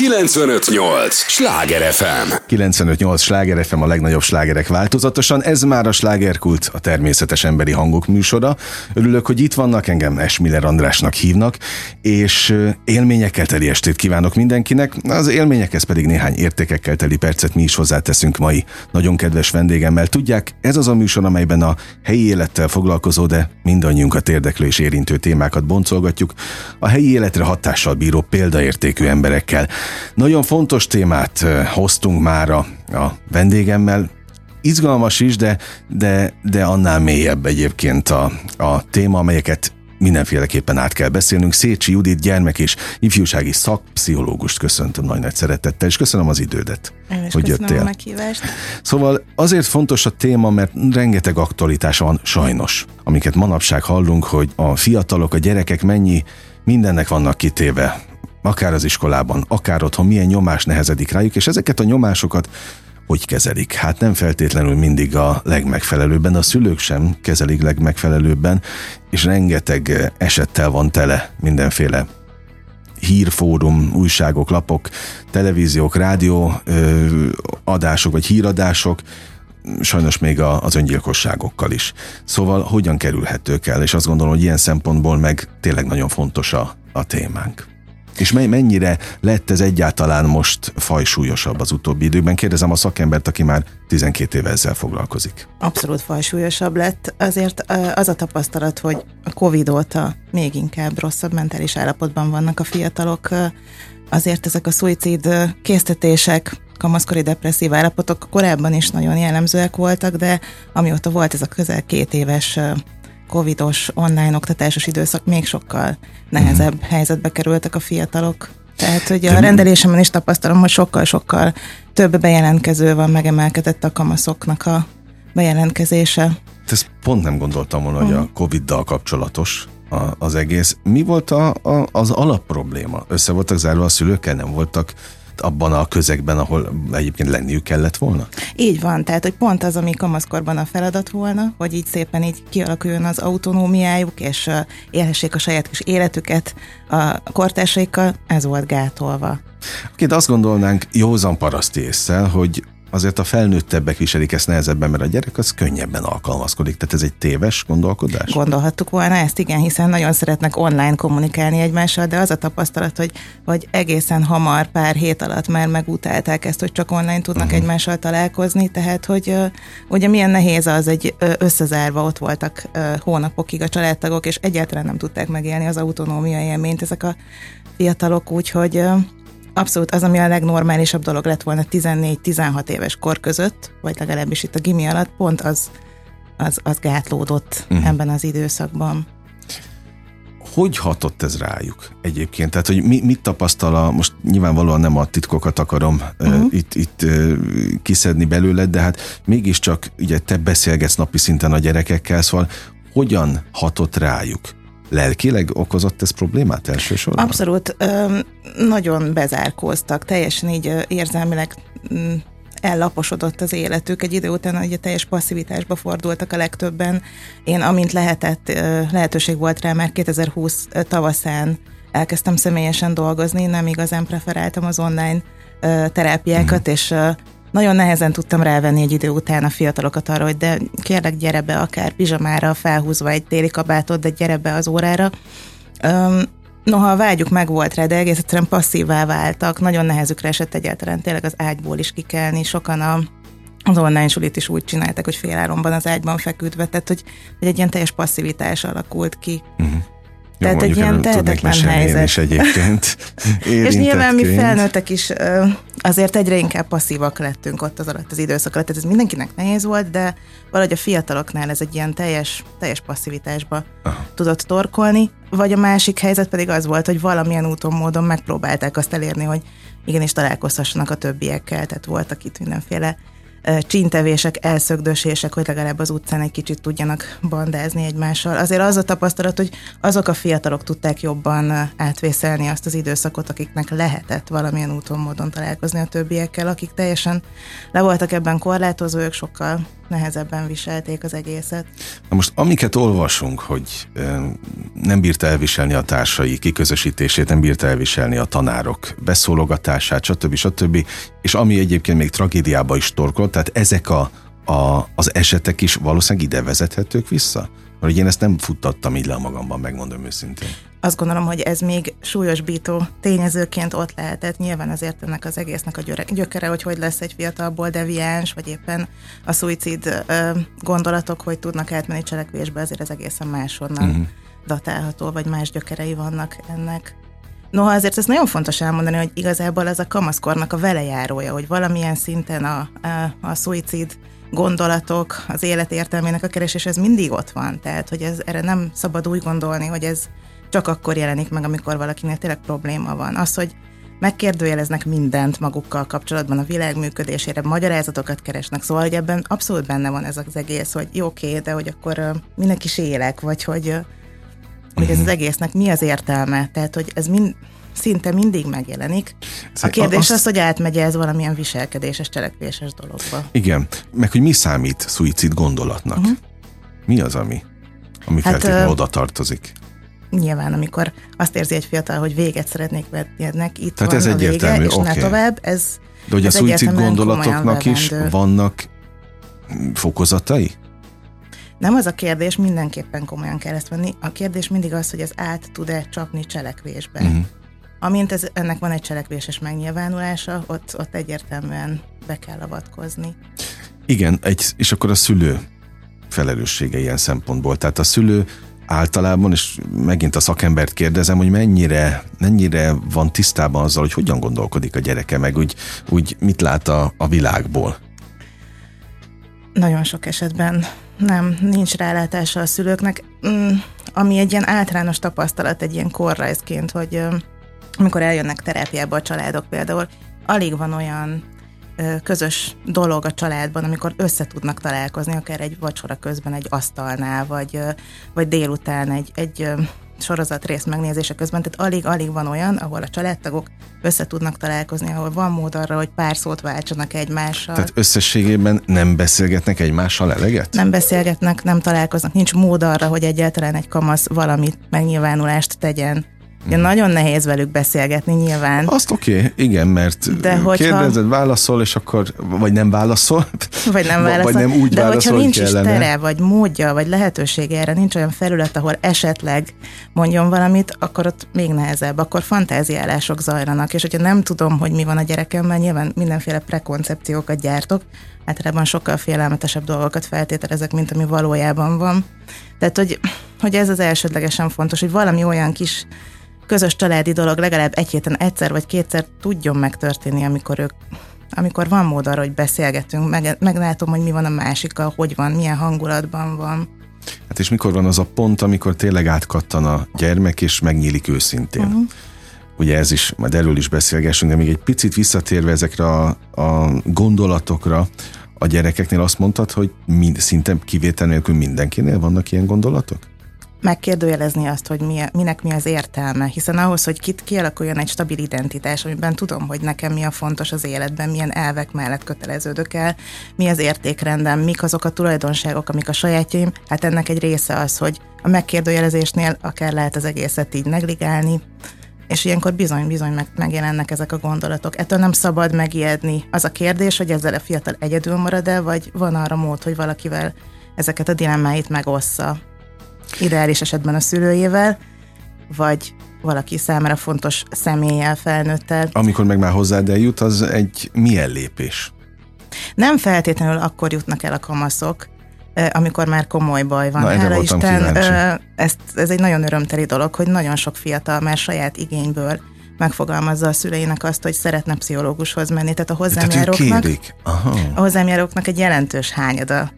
958! Sláger FM! 958! Sláger FM a legnagyobb slágerek változatosan. Ez már a slágerkult, a természetes emberi hangok műsora. Örülök, hogy itt vannak, engem Esmiller Andrásnak hívnak, és élményekkel teli estét kívánok mindenkinek. Az élményekhez pedig néhány értékekkel teli percet mi is hozzáteszünk mai nagyon kedves vendégemmel. Tudják, ez az a műsor, amelyben a helyi élettel foglalkozó, de mindannyiunkat érdeklő és érintő témákat boncolgatjuk, a helyi életre hatással bíró példaértékű emberekkel. Nagyon fontos témát hoztunk már a, a vendégemmel, izgalmas is, de, de, de annál mélyebb egyébként a, a téma, amelyeket mindenféleképpen át kell beszélnünk. Szécsi Judit gyermek és ifjúsági szakpszichológust köszöntöm nagy nagy szeretettel, és köszönöm az idődet, Én is hogy jöttél. a meghívást. Szóval azért fontos a téma, mert rengeteg aktualitása van sajnos, amiket manapság hallunk, hogy a fiatalok, a gyerekek mennyi mindennek vannak kitéve, akár az iskolában, akár otthon, milyen nyomás nehezedik rájuk, és ezeket a nyomásokat hogy kezelik? Hát nem feltétlenül mindig a legmegfelelőbben, a szülők sem kezelik legmegfelelőbben, és rengeteg esettel van tele mindenféle hírfórum, újságok, lapok, televíziók, rádió ö, adások vagy híradások, sajnos még a, az öngyilkosságokkal is. Szóval hogyan kerülhetők el, és azt gondolom, hogy ilyen szempontból meg tényleg nagyon fontos a, a témánk. És mennyire lett ez egyáltalán most fajsúlyosabb az utóbbi időkben? Kérdezem a szakembert, aki már 12 éve ezzel foglalkozik. Abszolút fajsúlyosabb lett. Azért az a tapasztalat, hogy a Covid óta még inkább rosszabb mentális állapotban vannak a fiatalok. Azért ezek a szuicid késztetések, kamaszkori depresszív állapotok korábban is nagyon jellemzőek voltak, de amióta volt ez a közel két éves covidos online oktatásos időszak még sokkal nehezebb uh-huh. helyzetbe kerültek a fiatalok. Tehát, hogy a rendelésemben is tapasztalom, hogy sokkal-sokkal több bejelentkező van, megemelkedett a kamaszoknak a bejelentkezése. Ezt pont nem gondoltam volna, hogy a mhm. Covid-dal kapcsolatos az egész. Mi volt a, a, az alapprobléma? Össze voltak zárva a szülőkkel, nem voltak abban a közegben, ahol egyébként lenniük kellett volna? Így van, tehát hogy pont az, ami kamaszkorban a feladat volna, hogy így szépen így kialakuljon az autonómiájuk, és élhessék a saját kis életüket a kortársaikkal, ez volt gátolva. Két azt gondolnánk józan paraszti észsel, hogy azért a felnőttebbek viselik ezt nehezebben, mert a gyerek az könnyebben alkalmazkodik. Tehát ez egy téves gondolkodás? Gondolhattuk volna ezt, igen, hiszen nagyon szeretnek online kommunikálni egymással, de az a tapasztalat, hogy, hogy egészen hamar, pár hét alatt már megutálták ezt, hogy csak online tudnak uh-huh. egymással találkozni, tehát hogy ugye milyen nehéz az, egy összezárva ott voltak hónapokig a családtagok, és egyáltalán nem tudták megélni az autonómia élményt ezek a fiatalok, úgyhogy Abszolút az, ami a legnormálisabb dolog lett volna 14-16 éves kor között, vagy legalábbis itt a gimi alatt, pont az, az, az gátlódott uh-huh. ebben az időszakban. Hogy hatott ez rájuk egyébként? Tehát, hogy mi, mit tapasztal a, most nyilvánvalóan nem a titkokat akarom uh-huh. uh, itt, itt uh, kiszedni belőle, de hát mégiscsak ugye te beszélgetsz napi szinten a gyerekekkel, szóval hogyan hatott rájuk? Lelkileg okozott ez problémát elsősorban? Abszolút. Nagyon bezárkóztak, teljesen így érzelmileg mm, ellaposodott az életük. Egy idő után ugye teljes passzivitásba fordultak a legtöbben. Én amint lehetett, lehetőség volt rá már 2020 tavaszán elkezdtem személyesen dolgozni, nem igazán preferáltam az online terápiákat, mm. és nagyon nehezen tudtam rávenni egy idő után a fiatalokat arra, hogy de kérlek gyere be akár pizsamára felhúzva egy téli kabátot, de gyere be az órára. Um, Noha a vágyuk megvolt rá, de egész egyszerűen passzívá váltak, nagyon nehezükre esett egyáltalán tényleg az ágyból is kikelni. Sokan a, az online sulit is úgy csináltak, hogy féláromban az ágyban feküdve, tehát hogy, hogy egy ilyen teljes passzivitás alakult ki. Uh-huh. Jó, Tehát egy ilyen tehetetlen helyzet. is egyébként. és nyilván mi felnőttek is azért egyre inkább passzívak lettünk ott az alatt az időszak alatt. Tehát ez mindenkinek nehéz volt, de valahogy a fiataloknál ez egy ilyen teljes, teljes passzivitásba Aha. tudott torkolni. Vagy a másik helyzet pedig az volt, hogy valamilyen úton, módon megpróbálták azt elérni, hogy igenis találkozhassanak a többiekkel. Tehát voltak itt mindenféle csíntevések, elszögdösések, hogy legalább az utcán egy kicsit tudjanak bandázni egymással. Azért az a tapasztalat, hogy azok a fiatalok tudták jobban átvészelni azt az időszakot, akiknek lehetett valamilyen úton, módon találkozni a többiekkel, akik teljesen le voltak ebben korlátozó, ők sokkal nehezebben viselték az egészet. Na most amiket olvasunk, hogy nem bírta elviselni a társai kiközösítését, nem bírta elviselni a tanárok beszólogatását, stb. stb. És ami egyébként még tragédiába is torkolt, tehát ezek a, a, az esetek is valószínűleg ide vezethetők vissza? Mert én ezt nem futtattam így le magamban, megmondom őszintén. Azt gondolom, hogy ez még súlyosbító tényezőként ott lehetett. Nyilván azért ennek az egésznek a gyökere, hogy hogy lesz egy fiatalból deviáns, vagy éppen a szuicid gondolatok, hogy tudnak átmenni cselekvésbe, azért az egészen máshonnan uh-huh. datálható, vagy más gyökerei vannak ennek. Noha azért ez nagyon fontos elmondani, hogy igazából ez a kamaszkornak a velejárója, hogy valamilyen szinten a, a, a szuicid gondolatok, az élet értelmének a keresés, ez mindig ott van. Tehát, hogy ez, erre nem szabad úgy gondolni, hogy ez csak akkor jelenik meg, amikor valakinek tényleg probléma van. Az, hogy megkérdőjeleznek mindent magukkal kapcsolatban, a világ működésére, magyarázatokat keresnek, szóval, hogy ebben abszolút benne van ez az egész, hogy jó, oké, de hogy akkor minek is élek, vagy hogy, hogy ez az egésznek mi az értelme, tehát, hogy ez mind, szinte mindig megjelenik. A kérdés azt... az, hogy átmegy ez valamilyen viselkedéses, cselekvéses dologba. Igen, meg hogy mi számít szuicid gondolatnak? Uh-huh. Mi az, ami, ami hát, feltétlenül oda tartozik? Nyilván, amikor azt érzi egy fiatal, hogy véget szeretnék vetni itt Tehát van ez a vége, és okay. ne tovább, ez De hogy a szuicid gondolatoknak is vannak fokozatai? Nem az a kérdés, mindenképpen komolyan kell ezt venni. A kérdés mindig az, hogy ez át tud-e csapni cselekvésbe. Uh-huh. Amint ez, ennek van egy cselekvéses megnyilvánulása, ott, ott egyértelműen be kell avatkozni. Igen, egy, és akkor a szülő felelőssége ilyen szempontból. Tehát a szülő általában, és megint a szakembert kérdezem, hogy mennyire, mennyire van tisztában azzal, hogy hogyan gondolkodik a gyereke, meg úgy, úgy mit lát a, a világból? Nagyon sok esetben nem, nincs rálátása a szülőknek, mm, ami egy ilyen általános tapasztalat, egy ilyen korrajzként, hogy amikor eljönnek terápiába a családok például, alig van olyan közös dolog a családban, amikor össze tudnak találkozni, akár egy vacsora közben egy asztalnál, vagy, vagy délután egy, egy sorozat rész megnézése közben, tehát alig-alig van olyan, ahol a családtagok össze tudnak találkozni, ahol van mód arra, hogy pár szót váltsanak egymással. Tehát összességében nem beszélgetnek egymással eleget? Nem beszélgetnek, nem találkoznak, nincs mód arra, hogy egyáltalán egy kamasz valamit megnyilvánulást tegyen Ja, nagyon nehéz velük beszélgetni nyilván. Azt oké, okay, igen, mert De hogyha... kérdezed, válaszol, és akkor, vagy nem válaszol, vagy nem válaszol, vagy nem úgy De válaszol, hogyha nincs kellene. is tere, vagy módja, vagy lehetősége erre, nincs olyan felület, ahol esetleg mondjon valamit, akkor ott még nehezebb, akkor fantáziálások zajlanak, és hogyha nem tudom, hogy mi van a gyerekemben, nyilván mindenféle prekoncepciókat gyártok, általában sokkal félelmetesebb dolgokat feltételezek, mint ami valójában van. Tehát, hogy, hogy ez az elsődlegesen fontos, hogy valami olyan kis közös családi dolog legalább egy héten egyszer vagy kétszer tudjon megtörténni, amikor ők amikor van mód arra, hogy beszélgetünk, meg, meglátom, hogy mi van a másikkal, hogy van, milyen hangulatban van. Hát és mikor van az a pont, amikor tényleg átkattan a gyermek, és megnyílik őszintén. Uh-huh. Ugye ez is, majd erről is beszélgessünk, de még egy picit visszatérve ezekre a, a gondolatokra, a gyerekeknél azt mondtad, hogy mind, szinte kivétel nélkül mindenkinél vannak ilyen gondolatok? Megkérdőjelezni azt, hogy mi, minek mi az értelme, hiszen ahhoz, hogy kit kialakuljon egy stabil identitás, amiben tudom, hogy nekem mi a fontos az életben, milyen elvek mellett köteleződök el, mi az értékrendem, mik azok a tulajdonságok, amik a sajátjaim, hát ennek egy része az, hogy a megkérdőjelezésnél akár lehet az egészet így negligálni, és ilyenkor bizony-bizony meg, megjelennek ezek a gondolatok. Ettől nem szabad megijedni. Az a kérdés, hogy ezzel a fiatal egyedül marad el, vagy van arra mód, hogy valakivel ezeket a dilemmáit megossza ideális esetben a szülőjével, vagy valaki számára fontos személlyel, felnőttel. Amikor meg már hozzád eljut, az egy milyen lépés? Nem feltétlenül akkor jutnak el a kamaszok, amikor már komoly baj van. Na, Hála Isten, ezt, ez egy nagyon örömteli dolog, hogy nagyon sok fiatal már saját igényből megfogalmazza a szüleinek azt, hogy szeretne pszichológushoz menni. Tehát a hozzámjáróknak, a hozzámjáróknak egy jelentős hányada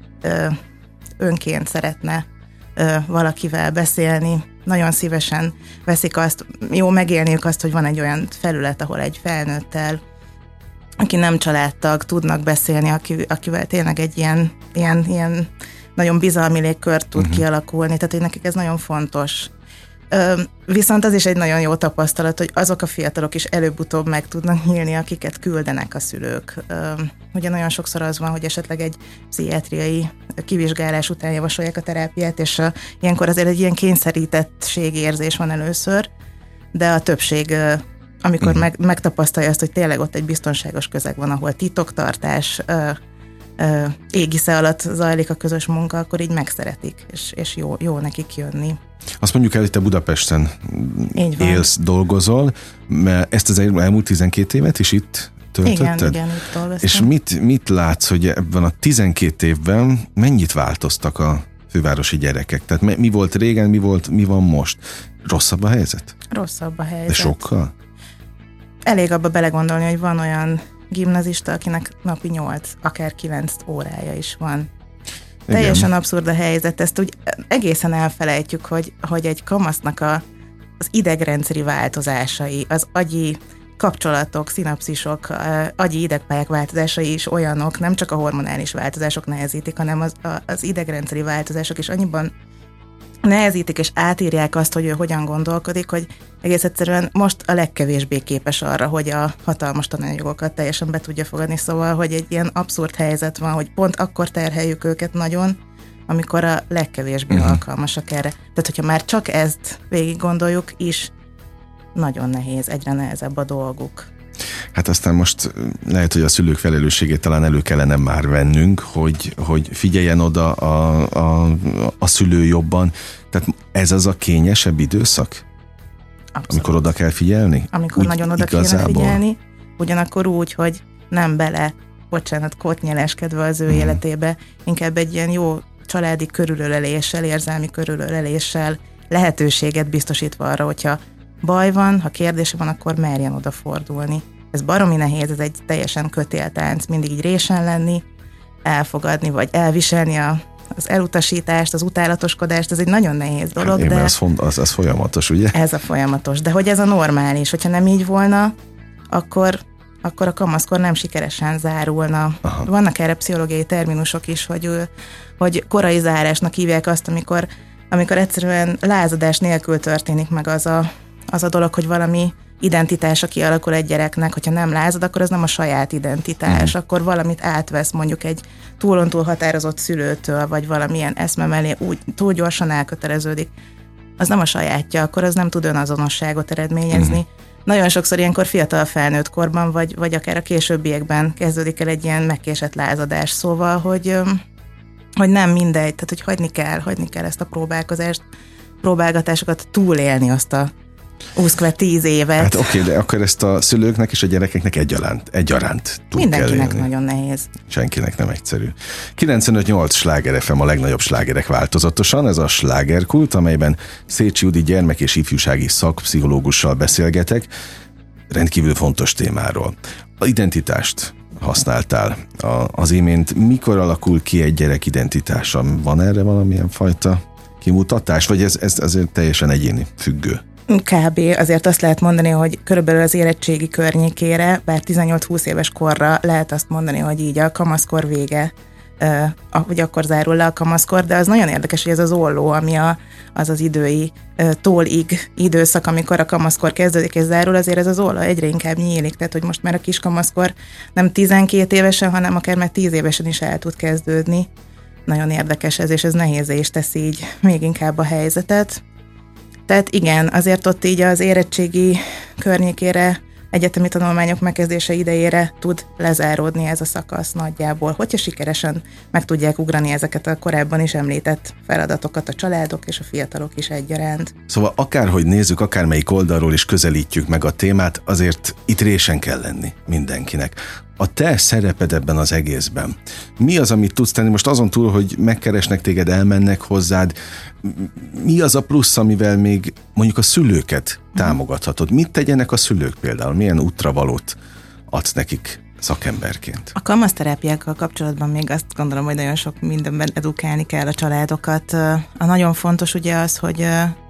önként szeretne ö, valakivel beszélni, nagyon szívesen veszik azt, jó megélniük azt, hogy van egy olyan felület, ahol egy felnőttel, aki nem családtag, tudnak beszélni, aki, akivel tényleg egy ilyen, ilyen, ilyen nagyon bizalmi légkör tud uh-huh. kialakulni, tehát hogy nekik ez nagyon fontos. Viszont az is egy nagyon jó tapasztalat, hogy azok a fiatalok is előbb-utóbb meg tudnak nyílni, akiket küldenek a szülők. Ugye nagyon sokszor az van, hogy esetleg egy pszichiátriai kivizsgálás után javasolják a terápiát, és a, ilyenkor azért egy ilyen kényszerítettség érzés van először, de a többség amikor uh-huh. meg, megtapasztalja azt, hogy tényleg ott egy biztonságos közeg van, ahol titoktartás, égisze alatt zajlik a közös munka, akkor így megszeretik, és, és jó, jó nekik jönni. Azt mondjuk el, hogy te Budapesten élsz, dolgozol, mert ezt az elmúlt 12 évet is itt töltötted? Igen, igen. És mit, mit látsz, hogy ebben a 12 évben mennyit változtak a fővárosi gyerekek? Tehát mi volt régen, mi volt, mi van most? Rosszabb a helyzet? Rosszabb a helyzet. De sokkal? Elég abba belegondolni, hogy van olyan gimnazista, akinek napi 8, akár 9 órája is van. Igen. Teljesen abszurd a helyzet, ezt úgy egészen elfelejtjük, hogy, hogy egy kamasznak a, az idegrendszeri változásai, az agyi kapcsolatok, szinapszisok, agyi idegpályák változásai is olyanok, nem csak a hormonális változások nehezítik, hanem az, az idegrendszeri változások is annyiban nehezítik és átírják azt, hogy ő hogyan gondolkodik, hogy egész egyszerűen most a legkevésbé képes arra, hogy a hatalmas tananyagokat teljesen be tudja fogadni. Szóval, hogy egy ilyen abszurd helyzet van, hogy pont akkor terheljük őket nagyon, amikor a legkevésbé uh-huh. alkalmasak erre. Tehát, hogyha már csak ezt végig gondoljuk is, nagyon nehéz, egyre nehezebb a dolguk. Hát aztán most lehet, hogy a szülők felelősségét talán elő kellene már vennünk, hogy, hogy figyeljen oda a, a, a szülő jobban. Tehát ez az a kényesebb időszak? Abszolút. Amikor oda kell figyelni? Amikor úgy nagyon oda igazából? kéne figyelni, ugyanakkor úgy, hogy nem bele, bocsánat, kotnyeleskedve az ő hmm. életébe, inkább egy ilyen jó családi körülöleléssel, érzelmi körülöleléssel lehetőséget biztosítva arra, hogyha baj van, ha kérdése van, akkor merjen odafordulni. Ez baromi nehéz, ez egy teljesen kötéltánc, mindig így résen lenni, elfogadni, vagy elviselni a, az elutasítást, az utálatoskodást, ez egy nagyon nehéz dolog. Hát, de ez, font, az, ez folyamatos, ugye? Ez a folyamatos, de hogy ez a normális, hogyha nem így volna, akkor akkor a kamaszkor nem sikeresen zárulna. Aha. Vannak erre pszichológiai terminusok is, hogy, hogy korai zárásnak hívják azt, amikor, amikor egyszerűen lázadás nélkül történik meg az a, az a dolog, hogy valami identitása kialakul egy gyereknek, hogyha nem lázad, akkor az nem a saját identitás, mm. akkor valamit átvesz mondjuk egy túlon túl határozott szülőtől, vagy valamilyen eszme mellé úgy túl gyorsan elköteleződik. Az nem a sajátja, akkor az nem tud önazonosságot eredményezni. Mm. Nagyon sokszor ilyenkor fiatal felnőtt korban, vagy, vagy akár a későbbiekben kezdődik el egy ilyen megkésett lázadás. Szóval, hogy, hogy nem mindegy, tehát hogy hagyni kell, hagyni kell ezt a próbálkozást, próbálgatásokat túlélni azt a 20 tíz évet. Hát oké, okay, de akkor ezt a szülőknek és a gyerekeknek egyaránt, egyaránt túl Mindenkinek kell élni. nagyon nehéz. Senkinek nem egyszerű. 95-8 sláger FM a legnagyobb slágerek változatosan, ez a slágerkult, amelyben Szécsi Udi gyermek és ifjúsági szakpszichológussal beszélgetek, rendkívül fontos témáról. A identitást használtál az imént. Mikor alakul ki egy gyerek identitása? Van erre valamilyen fajta kimutatás, vagy ez, ez azért teljesen egyéni, függő? Kb. azért azt lehet mondani, hogy körülbelül az érettségi környékére, bár 18-20 éves korra lehet azt mondani, hogy így a kamaszkor vége, hogy akkor zárul le a kamaszkor, de az nagyon érdekes, hogy ez az olló, ami a, az az idői tólig időszak, amikor a kamaszkor kezdődik és zárul, azért ez az olló egyre inkább nyílik, tehát hogy most már a kis kamaszkor nem 12 évesen, hanem akár már 10 évesen is el tud kezdődni. Nagyon érdekes ez, és ez nehéz is teszi így még inkább a helyzetet. Tehát igen, azért ott így az érettségi környékére egyetemi tanulmányok megkezdése idejére tud lezáródni ez a szakasz nagyjából, hogyha sikeresen meg tudják ugrani ezeket a korábban is említett feladatokat a családok és a fiatalok is egyaránt. Szóval akárhogy nézzük, akármelyik oldalról is közelítjük meg a témát, azért itt résen kell lenni mindenkinek a te szereped ebben az egészben. Mi az, amit tudsz tenni most azon túl, hogy megkeresnek téged, elmennek hozzád, mi az a plusz, amivel még mondjuk a szülőket támogathatod? Mit tegyenek a szülők például? Milyen útravalót adsz nekik szakemberként? A kamaszterápiákkal kapcsolatban még azt gondolom, hogy nagyon sok mindenben edukálni kell a családokat. A nagyon fontos ugye az, hogy,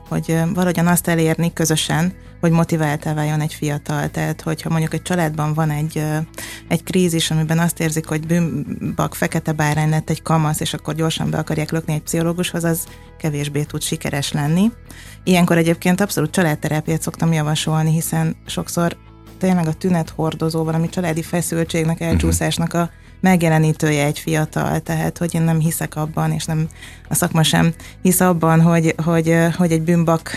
hogy valahogyan azt elérni közösen, hogy motiváltá váljon egy fiatal. Tehát, hogyha mondjuk egy családban van egy, egy krízis, amiben azt érzik, hogy bűnbak, fekete bárány lett egy kamasz, és akkor gyorsan be akarják lökni egy pszichológushoz, az kevésbé tud sikeres lenni. Ilyenkor egyébként abszolút családterápiát szoktam javasolni, hiszen sokszor tényleg a tünet hordozó, valami családi feszültségnek, mhm. elcsúszásnak a megjelenítője egy fiatal, tehát hogy én nem hiszek abban, és nem a szakma sem hisz abban, hogy, hogy, hogy egy bűnbak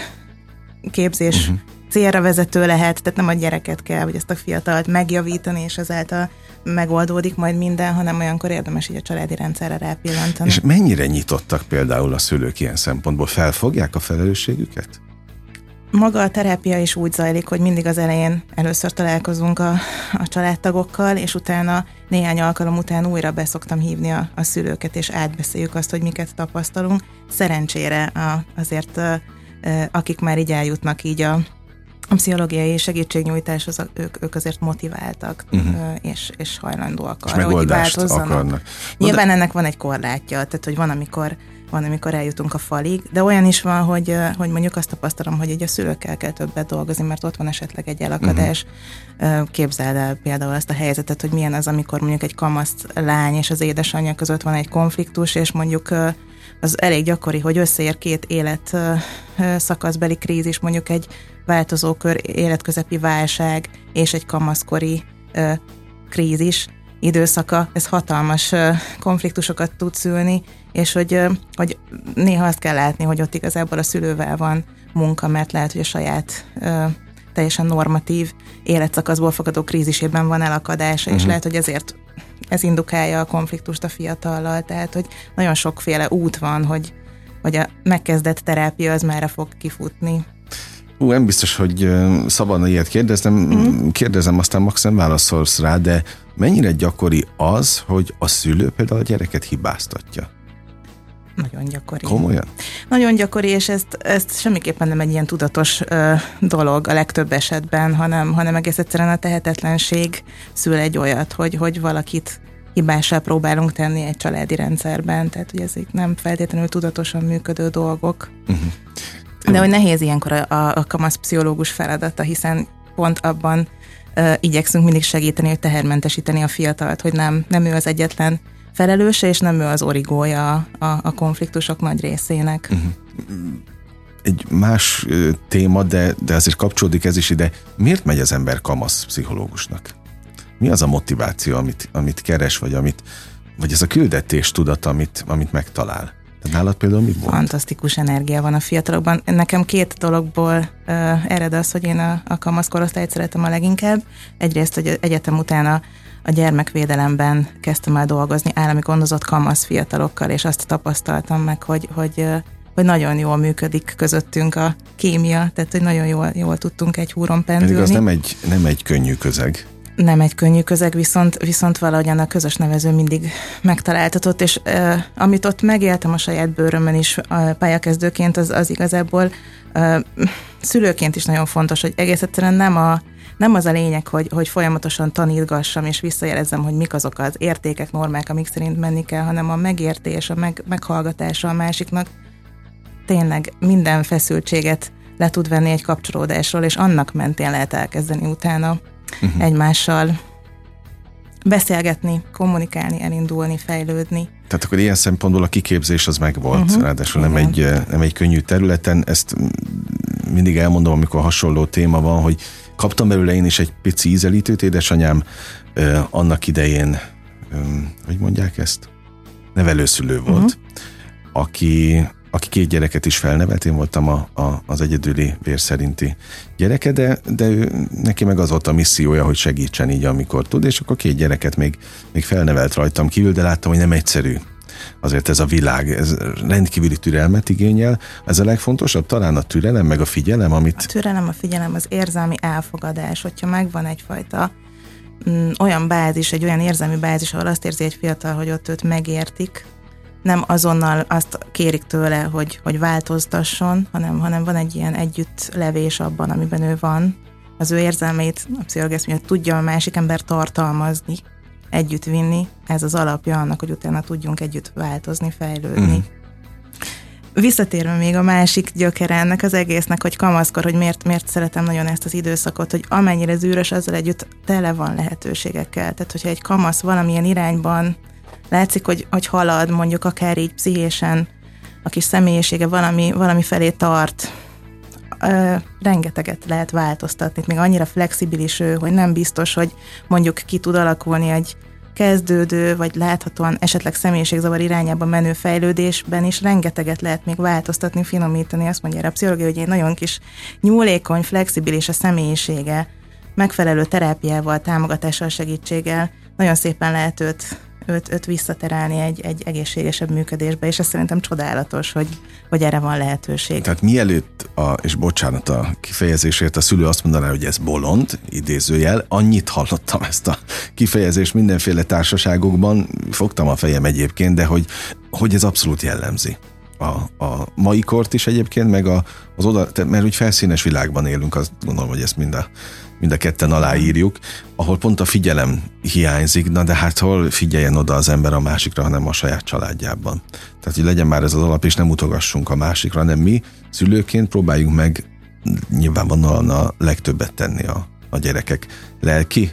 képzés uh-huh. Célra vezető lehet, tehát nem a gyereket kell, vagy ezt a fiatalt megjavítani, és ezáltal megoldódik majd minden, hanem olyankor érdemes így a családi rendszerre rápillantani. És mennyire nyitottak például a szülők ilyen szempontból? Felfogják a felelősségüket? Maga a terápia is úgy zajlik, hogy mindig az elején először találkozunk a, a családtagokkal, és utána néhány alkalom után újra beszoktam hívni a, a szülőket, és átbeszéljük azt, hogy miket tapasztalunk. Szerencsére a, azért akik már így eljutnak így a, a pszichológiai segítségnyújtáshoz, ők, ők azért motiváltak, uh-huh. és, és hajlandóak arra, és hogy változzanak. Akarnak. Nyilván de... ennek van egy korlátja, tehát hogy van, amikor van, amikor eljutunk a falig, de olyan is van, hogy, hogy mondjuk azt tapasztalom, hogy egy a szülőkkel kell többet dolgozni, mert ott van esetleg egy elakadás. Uh-huh. Képzeld el például azt a helyzetet, hogy milyen az, amikor mondjuk egy kamasz lány és az édesanyja között van egy konfliktus, és mondjuk az elég gyakori, hogy összeér két élet szakaszbeli krízis, mondjuk egy változókör életközepi válság és egy kamaszkori krízis időszaka, ez hatalmas konfliktusokat tud szülni, és hogy, hogy néha azt kell látni, hogy ott igazából a szülővel van munka, mert lehet, hogy a saját teljesen normatív életszakaszból fogadó krízisében van elakadása, uh-huh. és mhm. lehet, hogy ezért ez indukálja a konfliktust a fiatallal, tehát hogy nagyon sokféle út van, hogy, hogy a megkezdett terápia az merre fog kifutni. Ú, nem biztos, hogy szabadna ilyet kérdeznem, mm. kérdezem, aztán max nem válaszolsz rá, de mennyire gyakori az, hogy a szülő például a gyereket hibáztatja? Nagyon gyakori. Komolyan? Nagyon gyakori, és ezt, ezt semmiképpen nem egy ilyen tudatos ö, dolog a legtöbb esetben, hanem, hanem egész egyszerűen a tehetetlenség szül egy olyat, hogy, hogy valakit hibással próbálunk tenni egy családi rendszerben, tehát hogy ezek nem feltétlenül tudatosan működő dolgok. Uh-huh. De hogy nehéz ilyenkor a, a, a kamasz pszichológus feladata, hiszen pont abban uh, igyekszünk mindig segíteni, hogy tehermentesíteni a fiatalt, hogy nem, nem ő az egyetlen felelőse, és nem ő az origója a, a konfliktusok nagy részének. Uh-huh. Egy más téma, de, de azért kapcsolódik ez is ide. Miért megy az ember kamasz pszichológusnak? Mi az a motiváció, amit, amit keres, vagy, amit, vagy ez a küldetés tudat, amit, amit megtalál? De nálad például mi volt? Fantasztikus energia van a fiatalokban. Nekem két dologból uh, ered az, hogy én a, a kamaszkorosztályt szeretem a leginkább. Egyrészt, hogy egyetem után a, a gyermekvédelemben kezdtem el dolgozni állami gondozott kamasz fiatalokkal, és azt tapasztaltam meg, hogy, hogy hogy nagyon jól működik közöttünk a kémia, tehát hogy nagyon jól, jól tudtunk egy húron pendülni. Pedig az nem egy, nem egy könnyű közeg nem egy könnyű közeg, viszont, viszont valahogyan a közös nevező mindig megtaláltatott, és uh, amit ott megéltem a saját bőrömön is uh, pályakezdőként, az, az igazából uh, szülőként is nagyon fontos, hogy egész egyszerűen nem a nem az a lényeg, hogy, hogy folyamatosan tanítgassam és visszajelezzem, hogy mik azok az értékek, normák, amik szerint menni kell, hanem a megértés, a meg, meghallgatása a másiknak tényleg minden feszültséget le tud venni egy kapcsolódásról, és annak mentén lehet elkezdeni utána uh-huh. egymással beszélgetni, kommunikálni, elindulni, fejlődni. Tehát akkor ilyen szempontból a kiképzés az megvolt, uh-huh. ráadásul nem egy, nem egy könnyű területen. Ezt mindig elmondom, amikor hasonló téma van, hogy kaptam belőle én is egy pici ízelítőt, édesanyám annak idején, hogy mondják ezt? Nevelőszülő volt, uh-huh. aki aki két gyereket is felnevelt, én voltam a, a, az egyedüli vér szerinti gyereke, de, de ő, neki meg az volt a missziója, hogy segítsen így, amikor tud, és akkor két gyereket még, még felnevelt rajtam kívül, de láttam, hogy nem egyszerű. Azért ez a világ, ez rendkívüli türelmet igényel. Ez a legfontosabb, talán a türelem, meg a figyelem, amit... A türelem, a figyelem, az érzelmi elfogadás, hogyha megvan egyfajta mm, olyan bázis, egy olyan érzelmi bázis, ahol azt érzi egy fiatal, hogy ott őt megértik, nem azonnal azt kérik tőle, hogy, hogy változtasson, hanem, hanem van egy ilyen együtt levés abban, amiben ő van. Az ő érzelmeit, a pszichológus mondja, tudja a másik ember tartalmazni, együtt vinni. Ez az alapja annak, hogy utána tudjunk együtt változni, fejlődni. Mm. visszatérve még a másik gyökere ennek az egésznek, hogy kamaszkor, hogy miért, miért szeretem nagyon ezt az időszakot, hogy amennyire zűrös, azzal együtt tele van lehetőségekkel. Tehát, hogyha egy kamasz valamilyen irányban látszik, hogy, hogy halad, mondjuk akár így pszichésen, a kis személyisége valami, valami felé tart, ö, rengeteget lehet változtatni, még annyira flexibilis ő, hogy nem biztos, hogy mondjuk ki tud alakulni egy kezdődő, vagy láthatóan esetleg személyiségzavar irányába menő fejlődésben is rengeteget lehet még változtatni, finomítani. Azt mondja a pszichológia, hogy egy nagyon kis nyúlékony, flexibilis a személyisége, megfelelő terápiával, támogatással, segítséggel. Nagyon szépen lehet őt őt, őt visszaterelni egy, egy egészségesebb működésbe, és ez szerintem csodálatos, hogy, hogy erre van lehetőség. Tehát mielőtt, a, és bocsánat a kifejezésért, a szülő azt mondaná, hogy ez bolond, idézőjel, annyit hallottam ezt a kifejezést mindenféle társaságokban, fogtam a fejem egyébként, de hogy, hogy ez abszolút jellemzi a, a mai kort is egyébként, meg a, az oda, mert úgy felszínes világban élünk, azt gondolom, hogy ezt mind a mind a ketten aláírjuk, ahol pont a figyelem hiányzik, na de hát hol figyeljen oda az ember a másikra, hanem a saját családjában. Tehát, hogy legyen már ez az alap, és nem utogassunk a másikra, hanem mi szülőként próbáljunk meg nyilvánvalóan a legtöbbet tenni a, a gyerekek lelki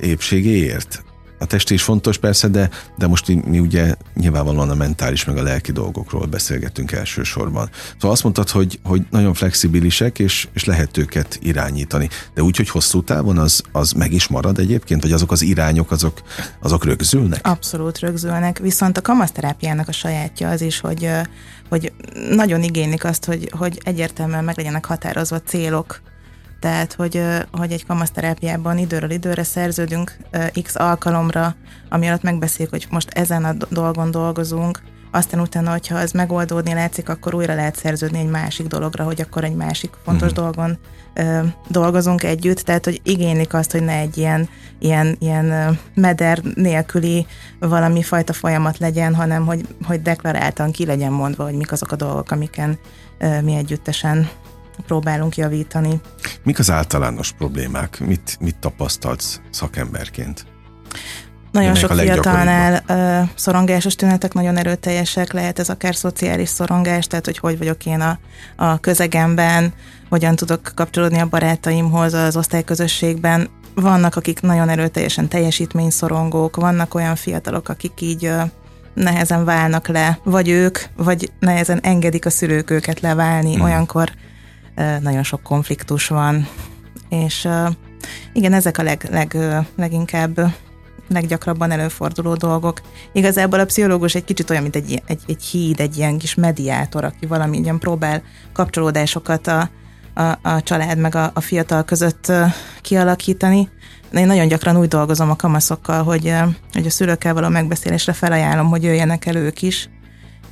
épségéért, a test is fontos persze, de, de most mi ugye nyilvánvalóan a mentális meg a lelki dolgokról beszélgetünk elsősorban. Szóval azt mondtad, hogy, hogy nagyon flexibilisek, és, és lehet őket irányítani. De úgy, hogy hosszú távon az, az meg is marad egyébként, vagy azok az irányok, azok, azok rögzülnek? Abszolút rögzülnek, viszont a kamaszterápiának a sajátja az is, hogy, hogy nagyon igénylik azt, hogy, hogy egyértelműen meg legyenek határozva célok, tehát, hogy, hogy egy kamaszterápiában időről időre szerződünk x alkalomra, ami alatt megbeszéljük, hogy most ezen a dolgon dolgozunk, aztán utána, hogyha ez megoldódni látszik, akkor újra lehet szerződni egy másik dologra, hogy akkor egy másik fontos mm. dolgon ö, dolgozunk együtt, tehát hogy igénylik azt, hogy ne egy ilyen, ilyen, ilyen meder nélküli valami fajta folyamat legyen, hanem hogy, hogy deklaráltan ki legyen mondva, hogy mik azok a dolgok, amiken ö, mi együttesen próbálunk javítani. Mik az általános problémák? Mit, mit tapasztalsz szakemberként? Nagyon Ennek sok fiatalnál uh, szorongásos tünetek nagyon erőteljesek, lehet ez akár szociális szorongás, tehát hogy hogy vagyok én a, a közegemben, hogyan tudok kapcsolódni a barátaimhoz, az osztályközösségben. Vannak, akik nagyon erőteljesen teljesítményszorongók, vannak olyan fiatalok, akik így uh, nehezen válnak le, vagy ők, vagy nehezen engedik a szülők őket leválni, mm. olyankor nagyon sok konfliktus van, és igen, ezek a leg, leg, leginkább leggyakrabban előforduló dolgok. Igazából a pszichológus egy kicsit olyan, mint egy, egy, egy híd, egy ilyen kis mediátor, aki valami ilyen próbál kapcsolódásokat a, a, a család meg a, a fiatal között kialakítani. Én nagyon gyakran úgy dolgozom a kamaszokkal, hogy, hogy a szülőkkel való megbeszélésre felajánlom, hogy jöjjenek el ők is,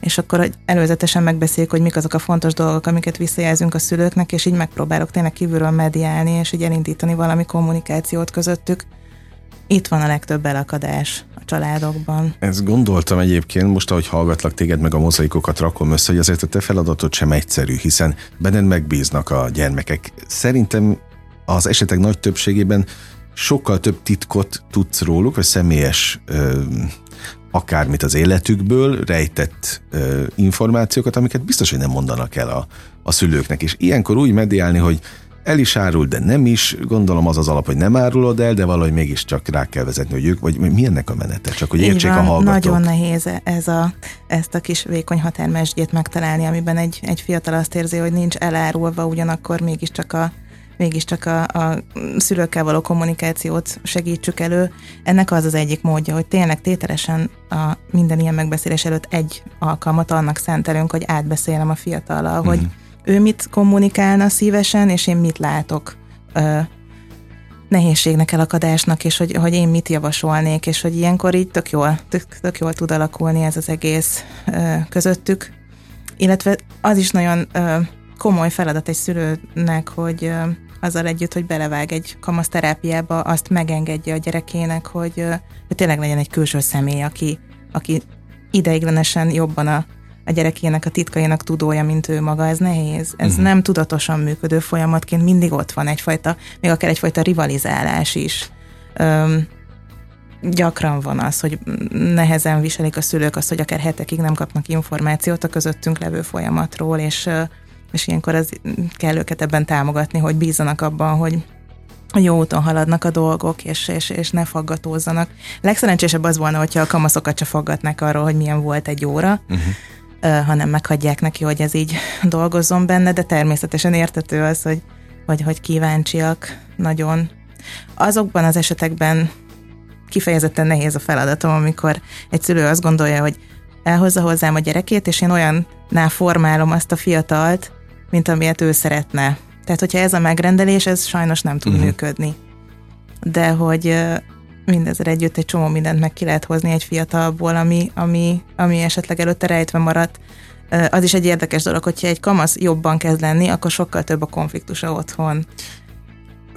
és akkor előzetesen megbeszéljük, hogy mik azok a fontos dolgok, amiket visszajelzünk a szülőknek, és így megpróbálok tényleg kívülről mediálni, és így elindítani valami kommunikációt közöttük. Itt van a legtöbb elakadás a családokban. Ezt gondoltam egyébként, most ahogy hallgatlak téged, meg a mozaikokat rakom össze, hogy azért a te feladatod sem egyszerű, hiszen benned megbíznak a gyermekek. Szerintem az esetek nagy többségében sokkal több titkot tudsz róluk, vagy személyes ö, akármit az életükből, rejtett ö, információkat, amiket biztos, hogy nem mondanak el a, a szülőknek. És ilyenkor úgy mediálni, hogy el is árul, de nem is. Gondolom az az alap, hogy nem árulod el, de valahogy mégiscsak rá kell vezetni, hogy ők, vagy mi ennek a menete? Csak hogy értsék van, a hallgatók. Nagyon nehéz ez a, ezt a kis vékony határmesdjét megtalálni, amiben egy, egy fiatal azt érzi, hogy nincs elárulva, ugyanakkor mégiscsak a mégiscsak a, a szülőkkel való kommunikációt segítsük elő. Ennek az az egyik módja, hogy tényleg tételesen a minden ilyen megbeszélés előtt egy alkalmat annak szentelünk, hogy átbeszélem a fiatallal, mm. hogy ő mit kommunikálna szívesen, és én mit látok ö, nehézségnek, elakadásnak, és hogy, hogy én mit javasolnék, és hogy ilyenkor így tök jól, tök, tök jól tud alakulni ez az egész ö, közöttük. Illetve az is nagyon ö, komoly feladat egy szülőnek, hogy azzal együtt, hogy belevág egy kamaszterápiába, azt megengedje a gyerekének, hogy, hogy tényleg legyen egy külső személy, aki, aki ideiglenesen jobban a, a gyerekének a titkainak tudója, mint ő maga, ez nehéz. Ez uh-huh. nem tudatosan működő folyamatként, mindig ott van egyfajta, még akár egyfajta rivalizálás is. Öm, gyakran van az, hogy nehezen viselik a szülők azt, hogy akár hetekig nem kapnak információt a közöttünk levő folyamatról, és, és ilyenkor az kell őket ebben támogatni, hogy bízzanak abban, hogy jó úton haladnak a dolgok, és, és, és ne faggatózzanak. Legszerencsésebb az volna, hogyha a kamaszokat se faggatnak arról, hogy milyen volt egy óra, uh-huh. hanem meghagyják neki, hogy ez így dolgozzon benne, de természetesen értető az, hogy, hogy, hogy kíváncsiak nagyon. Azokban az esetekben kifejezetten nehéz a feladatom, amikor egy szülő azt gondolja, hogy elhozza hozzám a gyerekét, és én olyannál formálom azt a fiatalt, mint amilyet ő szeretne. Tehát, hogyha ez a megrendelés, ez sajnos nem tud uh-huh. működni. De hogy mindezzel együtt egy csomó mindent meg ki lehet hozni egy fiatalból, ami, ami, ami esetleg előtte rejtve maradt. Az is egy érdekes dolog, hogyha egy kamasz jobban kezd lenni, akkor sokkal több a konfliktusa otthon.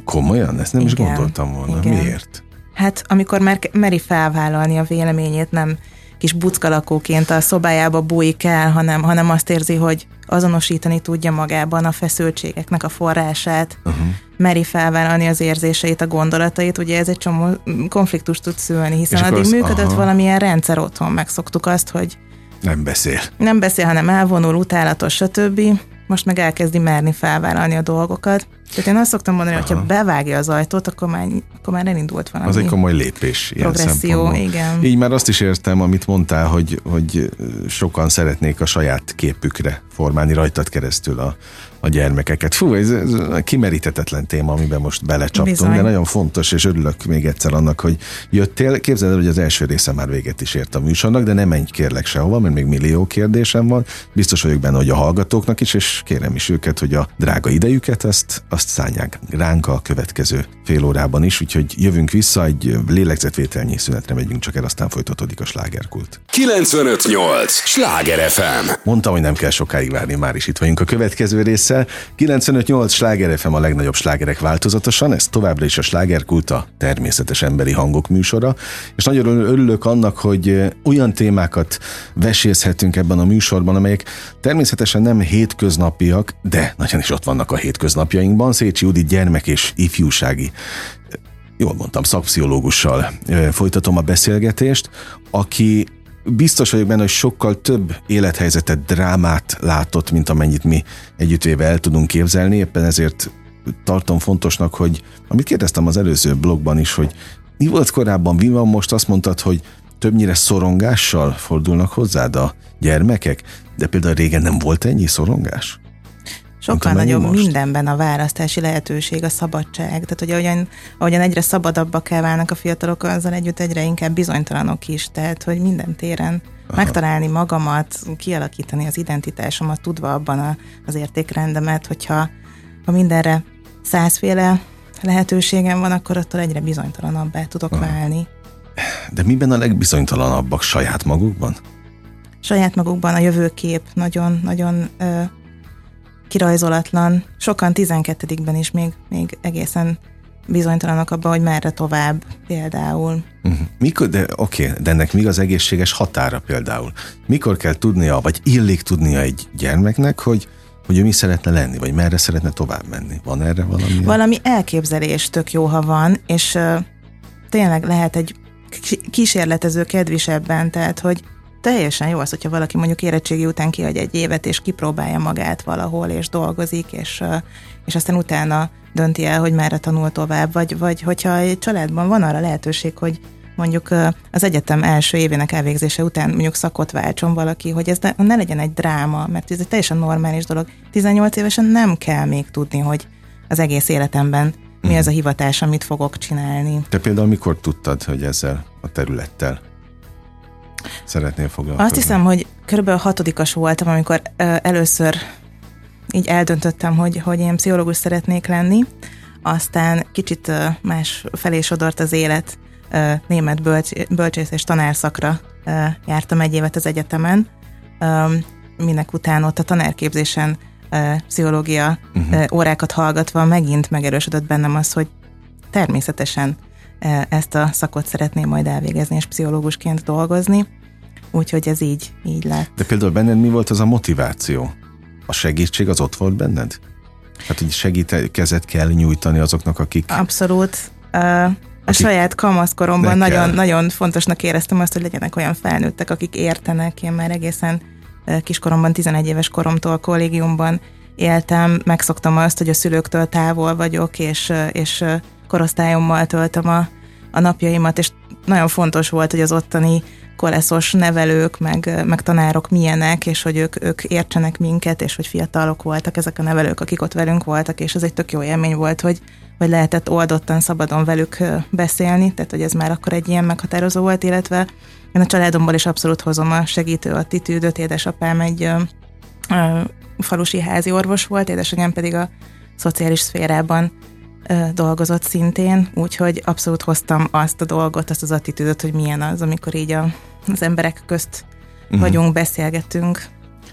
Komolyan? Ezt nem igen, is gondoltam volna. Igen. Miért? Hát amikor már meri felvállalni a véleményét, nem kis buckalakóként a szobájába bújik el, hanem, hanem azt érzi, hogy azonosítani tudja magában a feszültségeknek a forrását, uh-huh. meri felvállalni az érzéseit, a gondolatait, ugye ez egy csomó konfliktust tud szülni, hiszen addig az, működött aha. valamilyen rendszer otthon, megszoktuk azt, hogy nem beszél. Nem beszél, hanem elvonul, utálatos, stb. Most meg elkezdi merni felvállalni a dolgokat. Tehát én azt szoktam mondani, hogy ha bevágja az ajtót, akkor már, akkor már elindult valami. Az egy komoly lépés. Ilyen progresszió, igen. Így már azt is értem, amit mondtál, hogy, hogy sokan szeretnék a saját képükre formálni rajtad keresztül a, a gyermekeket. Fú, ez, ez kimeríthetetlen téma, amiben most belecsaptunk, Bizony. de nagyon fontos, és örülök még egyszer annak, hogy jöttél. Képzeld el, hogy az első része már véget is ért a műsornak, de nem menj kérlek sehova, mert még millió kérdésem van. Biztos vagyok benne, hogy a hallgatóknak is, és kérem is őket, hogy a drága idejüket azt, azt szánják ránk a következő fél órában is, úgyhogy jövünk vissza, egy lélegzetvételnyi szünetre megyünk csak el, aztán folytatódik a slágerkult. 958! Sláger FM! Mondtam, hogy nem kell sokáig várni, már is itt vagyunk a következő résszel. 958 Sláger FM a legnagyobb slágerek változatosan, ez továbbra is a slágerkult, a természetes emberi hangok műsora, és nagyon örülök annak, hogy olyan témákat vesézhetünk ebben a műsorban, amelyek természetesen nem hétköznapiak, de nagyon is ott vannak a hétköznapjainkban. Szécsi Judit gyermek és ifjúsági jól mondtam, szakpszichológussal folytatom a beszélgetést, aki biztos vagyok benne, hogy sokkal több élethelyzetet, drámát látott, mint amennyit mi együttvéve el tudunk képzelni, éppen ezért tartom fontosnak, hogy amit kérdeztem az előző blogban is, hogy mi volt korábban, mi van most, azt mondtad, hogy többnyire szorongással fordulnak hozzád a gyermekek, de például régen nem volt ennyi szorongás? Sokkal nagyobb most? mindenben a választási lehetőség, a szabadság. Tehát, hogy ahogyan, ahogyan egyre szabadabbak kell válnak a fiatalok, azzal együtt egyre inkább bizonytalanok is. Tehát, hogy minden téren Aha. megtalálni magamat, kialakítani az identitásomat, tudva abban a, az értékrendemet, hogyha ha mindenre százféle lehetőségem van, akkor attól egyre bizonytalanabbá tudok Aha. válni. De miben a legbizonytalanabbak saját magukban? Saját magukban a jövőkép nagyon, nagyon ö, kirajzolatlan. Sokan 12-ben is még, még egészen bizonytalanok abban, hogy merre tovább például. Uh-huh. Mikor, de oké, okay, de ennek mi az egészséges határa például? Mikor kell tudnia, vagy illik tudnia egy gyermeknek, hogy hogy ő mi szeretne lenni, vagy merre szeretne tovább menni? Van erre valami? Valami elképzelés tök jó, ha van, és uh, tényleg lehet egy kísérletező kedvisebben, tehát hogy teljesen jó az, hogyha valaki mondjuk érettségi után kihagy egy évet, és kipróbálja magát valahol, és dolgozik, és, és aztán utána dönti el, hogy merre tanul tovább, vagy, vagy hogyha egy családban van arra lehetőség, hogy mondjuk az egyetem első évének elvégzése után mondjuk szakot váltson valaki, hogy ez ne, ne legyen egy dráma, mert ez egy teljesen normális dolog. 18 évesen nem kell még tudni, hogy az egész életemben mi az a hivatás, amit fogok csinálni. Te például mikor tudtad, hogy ezzel a területtel szeretnél foglalkozni? Azt hiszem, hogy körülbelül hatodikas voltam, amikor először így eldöntöttem, hogy, hogy én pszichológus szeretnék lenni, aztán kicsit más felé sodort az élet, német bölcs, bölcsész és tanárszakra jártam egy évet az egyetemen, minek után ott a tanárképzésen pszichológia uh-huh. órákat hallgatva megint megerősödött bennem az, hogy természetesen ezt a szakot szeretném majd elvégezni, és pszichológusként dolgozni. Úgyhogy ez így, így lett. De például benned mi volt az a motiváció? A segítség az ott volt benned? Hát, hogy segítkezet kell nyújtani azoknak, akik... Abszolút. a saját kamaszkoromban nagyon, nagyon fontosnak éreztem azt, hogy legyenek olyan felnőttek, akik értenek. Én már egészen kiskoromban, 11 éves koromtól kollégiumban éltem, megszoktam azt, hogy a szülőktől távol vagyok, és, és korosztályommal töltöm a, a napjaimat, és nagyon fontos volt, hogy az ottani koleszos nevelők, meg, meg tanárok milyenek, és hogy ők, ők értsenek minket, és hogy fiatalok voltak ezek a nevelők, akik ott velünk voltak, és ez egy tök jó élmény volt, hogy, hogy lehetett oldottan, szabadon velük beszélni, tehát hogy ez már akkor egy ilyen meghatározó volt, illetve én a családomból is abszolút hozom a segítő attitűdöt, édesapám egy ö, ö, falusi házi orvos volt, édesanyám pedig a szociális szférában dolgozott szintén, úgyhogy abszolút hoztam azt a dolgot, azt az attitűdöt, hogy milyen az, amikor így a, az emberek közt uh-huh. vagyunk, beszélgetünk.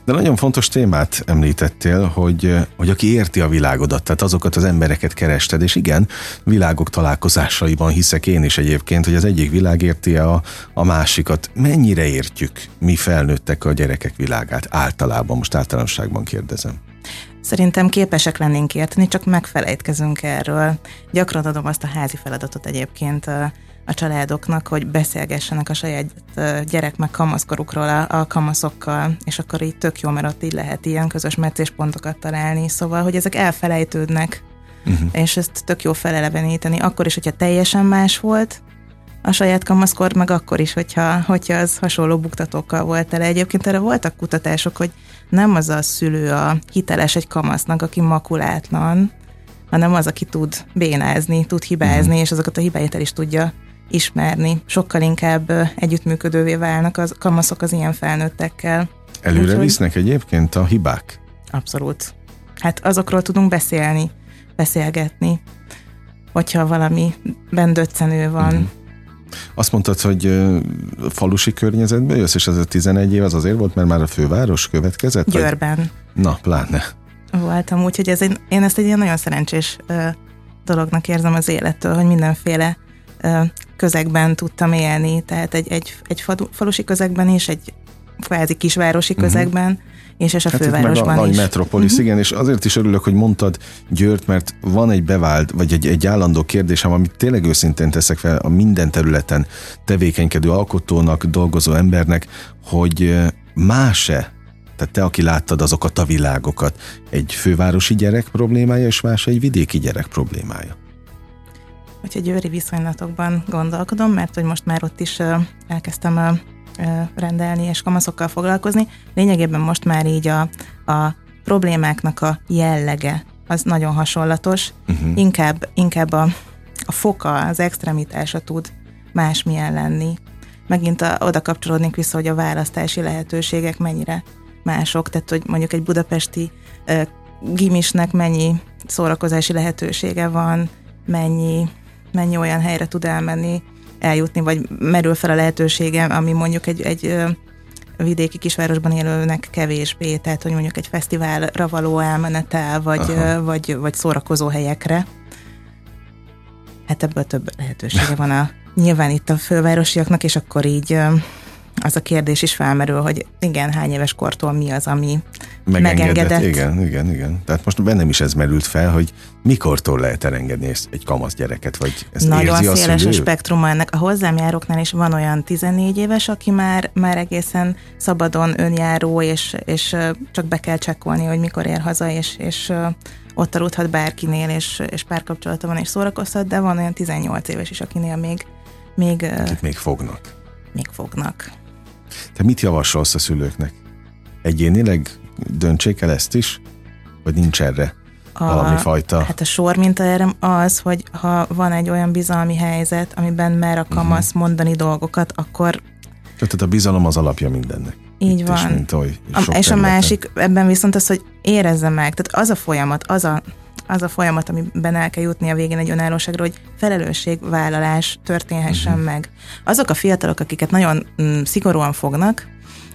De nagyon fontos témát említettél, hogy, hogy aki érti a világodat, tehát azokat az embereket kerested, és igen, világok találkozásaiban hiszek én is egyébként, hogy az egyik világ érti a, a másikat. Mennyire értjük mi felnőttek a gyerekek világát általában, most általánosságban kérdezem. Szerintem képesek lennénk érteni, csak megfelejtkezünk erről. Gyakran adom azt a házi feladatot egyébként a családoknak, hogy beszélgessenek a saját gyerek meg kamaszkorukról a, a kamaszokkal, és akkor így tök jó, mert ott így lehet ilyen közös meccéspontokat találni, szóval, hogy ezek elfelejtődnek, uh-huh. és ezt tök jó feleleveníteni, akkor is, hogyha teljesen más volt, a saját kamaszkor, meg akkor is, hogyha, hogyha az hasonló buktatókkal volt tele. Egyébként erre voltak kutatások, hogy nem az a szülő a hiteles egy kamasznak, aki makulátlan, hanem az, aki tud bénázni, tud hibázni, uh-huh. és azokat a hibáit el is tudja ismerni. Sokkal inkább együttműködővé válnak az kamaszok az ilyen felnőttekkel. Előre Úgyhogy... visznek egyébként a hibák? Abszolút. Hát azokról tudunk beszélni, beszélgetni, hogyha valami bendöccenő van. Uh-huh. Azt mondtad, hogy falusi környezetben jössz, és ez a 11 év az azért volt, mert már a főváros következett? Győrben. Vagy? Na, pláne. Voltam, úgyhogy ez egy, én ezt egy ilyen nagyon szerencsés uh, dolognak érzem az élettől, hogy mindenféle közegben tudtam élni, tehát egy, egy, egy falusi közegben is, egy kvázi kisvárosi uh-huh. És, és a hát fővárosban meg a is. nagy metropolis, uh-huh. igen, és azért is örülök, hogy mondtad Győrt, mert van egy bevált, vagy egy, egy állandó kérdésem, amit tényleg őszintén teszek fel a minden területen tevékenykedő alkotónak, dolgozó embernek, hogy más-e tehát te, aki láttad azokat a világokat, egy fővárosi gyerek problémája, és más egy vidéki gyerek problémája? Úgyhogy győri viszonylatokban gondolkodom, mert hogy most már ott is elkezdtem rendelni és kamaszokkal foglalkozni. Lényegében most már így a, a problémáknak a jellege az nagyon hasonlatos. Uh-huh. Inkább, inkább a, a foka, az extremitása tud másmilyen lenni. Megint a, oda kapcsolódnék vissza, hogy a választási lehetőségek mennyire mások, tehát hogy mondjuk egy budapesti uh, gimisnek mennyi szórakozási lehetősége van, mennyi mennyi olyan helyre tud elmenni, eljutni, vagy merül fel a lehetőségem, ami mondjuk egy, egy vidéki kisvárosban élőnek kevésbé, tehát hogy mondjuk egy fesztiválra való elmenetel, vagy, vagy, vagy szórakozó helyekre. Hát ebből több lehetősége van a nyilván itt a fővárosiaknak, és akkor így az a kérdés is felmerül, hogy igen, hány éves kortól mi az, ami megengedett. megengedett. Igen, igen, igen. Tehát most bennem is ez merült fel, hogy mikortól lehet elengedni egy kamasz gyereket, vagy ezt Nagyon érzi széles a, a spektrum ennek. A hozzám járóknál is van olyan 14 éves, aki már, már egészen szabadon önjáró, és, és csak be kell csekkolni, hogy mikor ér haza, és, és ott aludhat bárkinél, és, és párkapcsolata van, és szórakozhat, de van olyan 18 éves is, akinél még még, Akik még fognak. Még fognak. Te mit javasolsz a szülőknek? Egyénileg döntsék el ezt is? Vagy nincs erre a, valami fajta? Hát a sor minta erre az, hogy ha van egy olyan bizalmi helyzet, amiben mer a kamasz uh-huh. mondani dolgokat, akkor... Tehát a bizalom az alapja mindennek. Így Itt van. Is, mint oly, a, és területen. a másik ebben viszont az, hogy érezze meg. Tehát az a folyamat, az a az a folyamat, amiben el kell jutni a végén egy önállóságra, hogy felelősségvállalás történhessen uh-huh. meg. Azok a fiatalok, akiket nagyon mm, szigorúan fognak,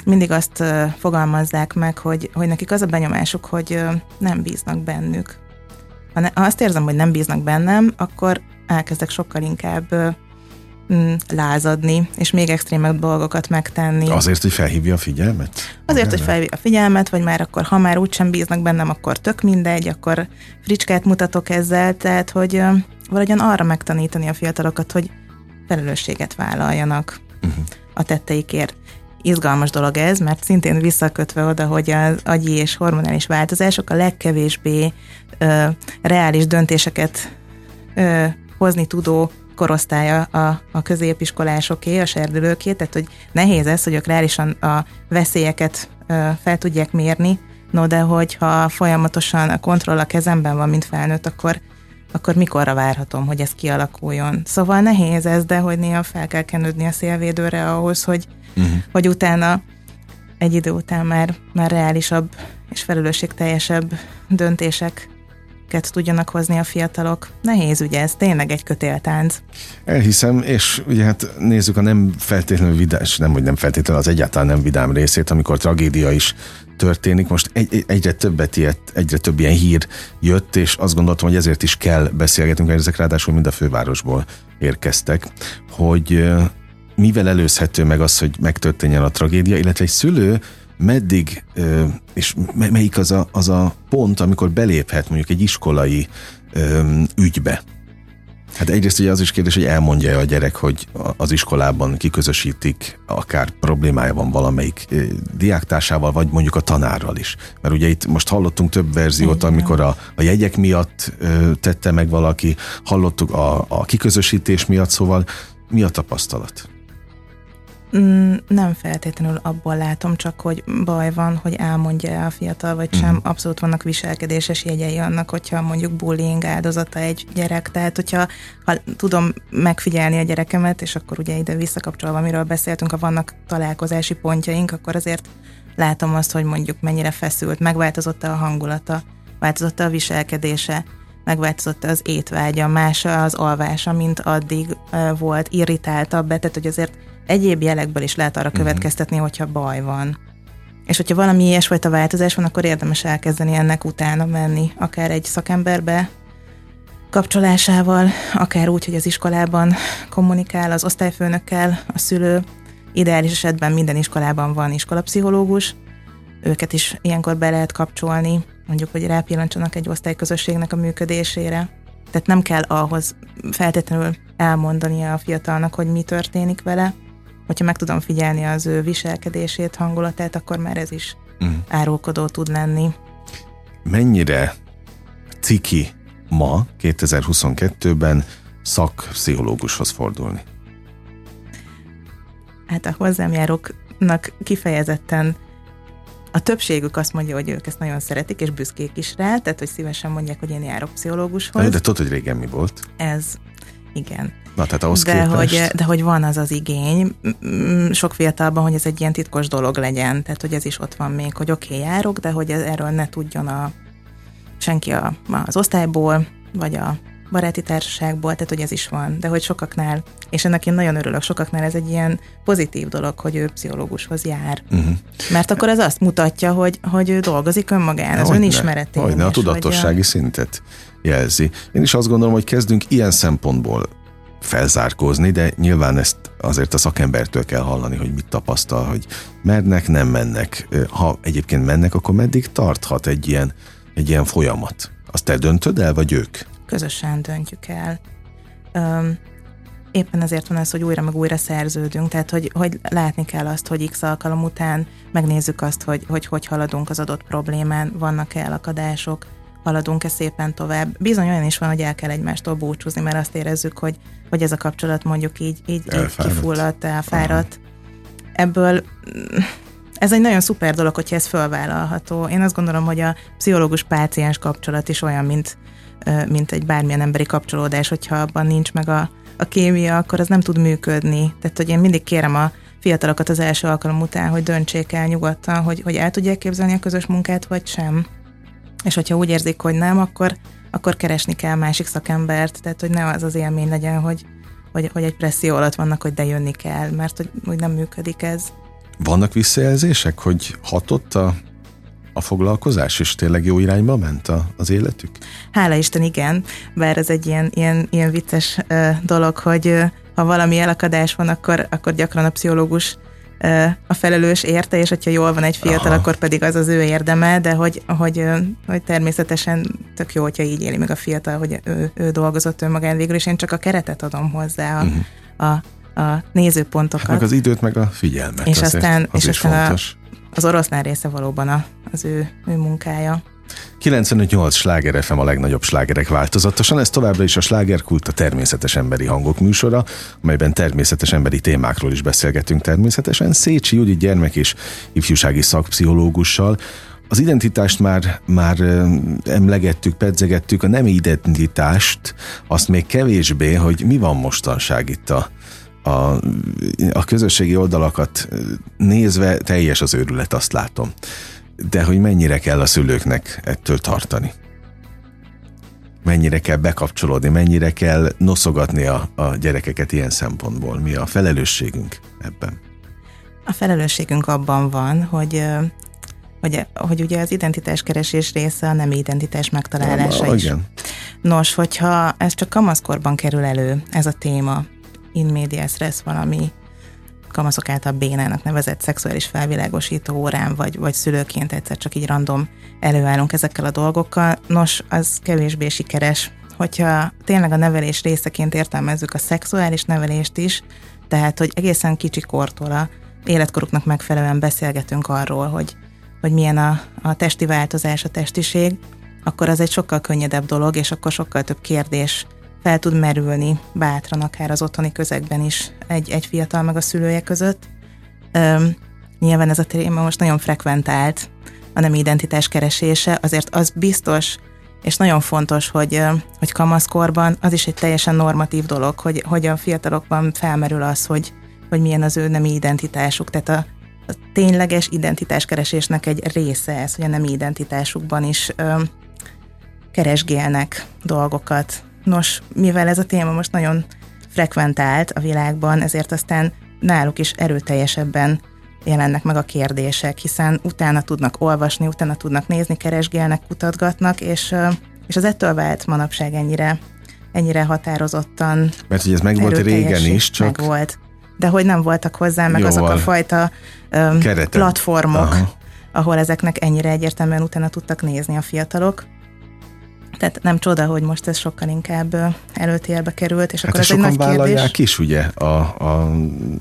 mindig azt uh, fogalmazzák meg, hogy, hogy nekik az a benyomásuk, hogy uh, nem bíznak bennük. Ha, ne, ha azt érzem, hogy nem bíznak bennem, akkor elkezdek sokkal inkább uh, mm, lázadni, és még extrémebb dolgokat megtenni. Azért, hogy felhívja a figyelmet? Azért, hogy felhívja a figyelmet, vagy már akkor, ha már úgysem bíznak bennem, akkor tök mindegy, akkor fricskát mutatok ezzel, tehát, hogy valahogyan arra megtanítani a fiatalokat, hogy felelősséget vállaljanak uh-huh. a tetteikért. Izgalmas dolog ez, mert szintén visszakötve oda, hogy az agyi és hormonális változások a legkevésbé ö, reális döntéseket ö, hozni tudó korosztálya a, a középiskolásoké, a serdülőké, tehát hogy nehéz ez, hogy ők reálisan a veszélyeket fel tudják mérni, no de hogyha folyamatosan a kontroll a kezemben van, mint felnőtt, akkor akkor mikorra várhatom, hogy ez kialakuljon. Szóval nehéz ez, de hogy néha fel kell kenődni a szélvédőre ahhoz, hogy, uh-huh. hogy utána egy idő után már, már reálisabb és felelősségteljesebb döntések tudjanak hozni a fiatalok. Nehéz ugye ez, tényleg egy kötéltánc. Elhiszem, és ugye hát nézzük a nem feltétlenül vidás, nem, hogy nem feltétlenül az egyáltalán nem vidám részét, amikor tragédia is történik. Most egy, egyre többet ilyet, egyre több ilyen hír jött, és azt gondoltam, hogy ezért is kell beszélgetnünk, mert ezek ráadásul mind a fővárosból érkeztek, hogy mivel előzhető meg az, hogy megtörténjen a tragédia, illetve egy szülő meddig, és melyik az a, az a pont, amikor beléphet mondjuk egy iskolai ügybe. Hát egyrészt ugye az is kérdés, hogy elmondja a gyerek, hogy az iskolában kiközösítik, akár problémája van valamelyik diáktársával, vagy mondjuk a tanárral is. Mert ugye itt most hallottunk több verziót, amikor a, a jegyek miatt tette meg valaki, hallottuk a, a kiközösítés miatt, szóval mi a tapasztalat? Mm, nem feltétlenül abból látom csak, hogy baj van, hogy elmondja a fiatal, vagy sem. Uh-huh. Abszolút vannak viselkedéses jegyei annak, hogyha mondjuk bullying áldozata egy gyerek. Tehát, hogyha ha tudom megfigyelni a gyerekemet, és akkor ugye ide visszakapcsolva, amiről beszéltünk, ha vannak találkozási pontjaink, akkor azért látom azt, hogy mondjuk mennyire feszült, megváltozott a hangulata, változott a viselkedése, megváltozott az étvágya, más az alvása, mint addig volt, irritáltabb, tehát hogy azért egyéb jelekből is lehet arra uh-huh. következtetni, hogyha baj van. És hogyha valami ilyesfajta változás van, akkor érdemes elkezdeni ennek utána menni, akár egy szakemberbe kapcsolásával, akár úgy, hogy az iskolában kommunikál az osztályfőnökkel, a szülő. Ideális esetben minden iskolában van iskolapszichológus, őket is ilyenkor be lehet kapcsolni, mondjuk, hogy rápillanítsanak egy osztályközösségnek a működésére. Tehát nem kell ahhoz feltétlenül elmondania a fiatalnak, hogy mi történik vele, hogyha meg tudom figyelni az ő viselkedését, hangulatát, akkor már ez is uh-huh. árulkodó tud lenni. Mennyire ciki ma, 2022-ben szakpszichológushoz fordulni? Hát a hozzám járóknak kifejezetten a többségük azt mondja, hogy ők ezt nagyon szeretik, és büszkék is rá, tehát hogy szívesen mondják, hogy én járok pszichológushoz. De tudod, hogy régen mi volt? Ez, igen. Na, tehát ahhoz de hogy, de hogy van az az igény, sok fiatalban, hogy ez egy ilyen titkos dolog legyen, tehát hogy ez is ott van még, hogy oké, okay, járok, de hogy erről ne tudjon a, senki a, az osztályból, vagy a baráti társaságból, tehát hogy ez is van, de hogy sokaknál, és ennek én nagyon örülök, sokaknál ez egy ilyen pozitív dolog, hogy ő pszichológushoz jár. Uh-huh. Mert akkor ez azt mutatja, hogy, hogy ő dolgozik önmagán, az önismeretén. Hogyne, a tudatossági a... szintet jelzi. Én is azt gondolom, hogy kezdünk ilyen szempontból felzárkózni, de nyilván ezt azért a szakembertől kell hallani, hogy mit tapasztal, hogy mernek, nem mennek. Ha egyébként mennek, akkor meddig tarthat egy ilyen, egy ilyen folyamat? Azt te döntöd el, vagy ők? Közösen döntjük el. Öm, éppen ezért van ez, hogy újra meg újra szerződünk, tehát hogy, hogy látni kell azt, hogy x alkalom után megnézzük azt, hogy hogy, hogy haladunk az adott problémán, vannak-e elakadások, haladunk-e szépen tovább. Bizony olyan is van, hogy el kell egymástól búcsúzni, mert azt érezzük, hogy, hogy ez a kapcsolat mondjuk így, így, így kifulladt, elfáradt. Aha. Ebből ez egy nagyon szuper dolog, hogyha ez fölvállalható. Én azt gondolom, hogy a pszichológus-páciens kapcsolat is olyan, mint, mint egy bármilyen emberi kapcsolódás, hogyha abban nincs meg a, a kémia, akkor az nem tud működni. Tehát, hogy én mindig kérem a fiatalokat az első alkalom után, hogy döntsék el nyugodtan, hogy, hogy el tudják képzelni a közös munkát, vagy sem. És hogyha úgy érzik, hogy nem, akkor, akkor keresni kell másik szakembert, tehát hogy ne az az élmény legyen, hogy, hogy, hogy egy presszió alatt vannak, hogy de jönni kell, mert hogy úgy nem működik ez. Vannak visszajelzések, hogy hatott a, a foglalkozás, és tényleg jó irányba ment a, az életük? Hála Isten, igen, bár ez egy ilyen, ilyen, ilyen vicces uh, dolog, hogy uh, ha valami elakadás van, akkor, akkor gyakran a pszichológus a felelős érte, és hogyha jól van egy fiatal, Aha. akkor pedig az az ő érdeme, de hogy, hogy, hogy természetesen tök jó, hogyha így éli meg a fiatal, hogy ő, ő dolgozott önmagán végül, és én csak a keretet adom hozzá, a, uh-huh. a, a nézőpontokat. Meg az időt, meg a figyelmet. És azért, aztán, az és is aztán fontos. A, az oroszlán része valóban a, az ő, ő munkája. 95-8 sláger FM a legnagyobb slágerek változatosan, ez továbbra is a slágerkult a természetes emberi hangok műsora, amelyben természetes emberi témákról is beszélgetünk természetesen. Szécsi Judit gyermek és ifjúsági szakpszichológussal, az identitást már, már emlegettük, pedzegettük, a nem identitást, azt még kevésbé, hogy mi van mostanság itt a, a, a közösségi oldalakat nézve teljes az őrület, azt látom. De hogy mennyire kell a szülőknek ettől tartani? Mennyire kell bekapcsolódni, mennyire kell noszogatni a, a gyerekeket ilyen szempontból? Mi a felelősségünk ebben? A felelősségünk abban van, hogy hogy, hogy ugye az identitáskeresés része a nem identitás megtalálása Na, is. Igen. Nos, hogyha ez csak kamaszkorban kerül elő, ez a téma, in medias res valami kamaszok által bénának nevezett szexuális felvilágosító órán, vagy, vagy szülőként egyszer csak így random előállunk ezekkel a dolgokkal, nos, az kevésbé sikeres. Hogyha tényleg a nevelés részeként értelmezzük a szexuális nevelést is, tehát, hogy egészen kicsi kortól a életkoruknak megfelelően beszélgetünk arról, hogy hogy milyen a, a testi változás, a testiség, akkor az egy sokkal könnyedebb dolog, és akkor sokkal több kérdés fel tud merülni bátran, akár az otthoni közegben is egy, egy fiatal meg a szülője között. Üm, nyilván ez a téma most nagyon frekventált, a nem identitás keresése, azért az biztos, és nagyon fontos, hogy, hogy kamaszkorban az is egy teljesen normatív dolog, hogy, hogy a fiatalokban felmerül az, hogy, hogy milyen az ő nem identitásuk, tehát a, a tényleges identitáskeresésnek egy része ez, hogy a nem identitásukban is ö, keresgélnek dolgokat. Nos, mivel ez a téma most nagyon frekventált a világban, ezért aztán náluk is erőteljesebben jelennek meg a kérdések, hiszen utána tudnak olvasni, utána tudnak nézni, keresgélnek, kutatgatnak, és, és az ettől vált manapság ennyire, ennyire határozottan Mert hogy ez meg volt régen is, csak... Meg volt. De hogy nem voltak hozzá meg Jóval. azok a fajta um, platformok, Aha. ahol ezeknek ennyire egyértelműen utána tudtak nézni a fiatalok. Tehát nem csoda, hogy most ez sokkal inkább előtérbe került, és hát akkor ez egy nagy vállalják kérdés. is ugye a, a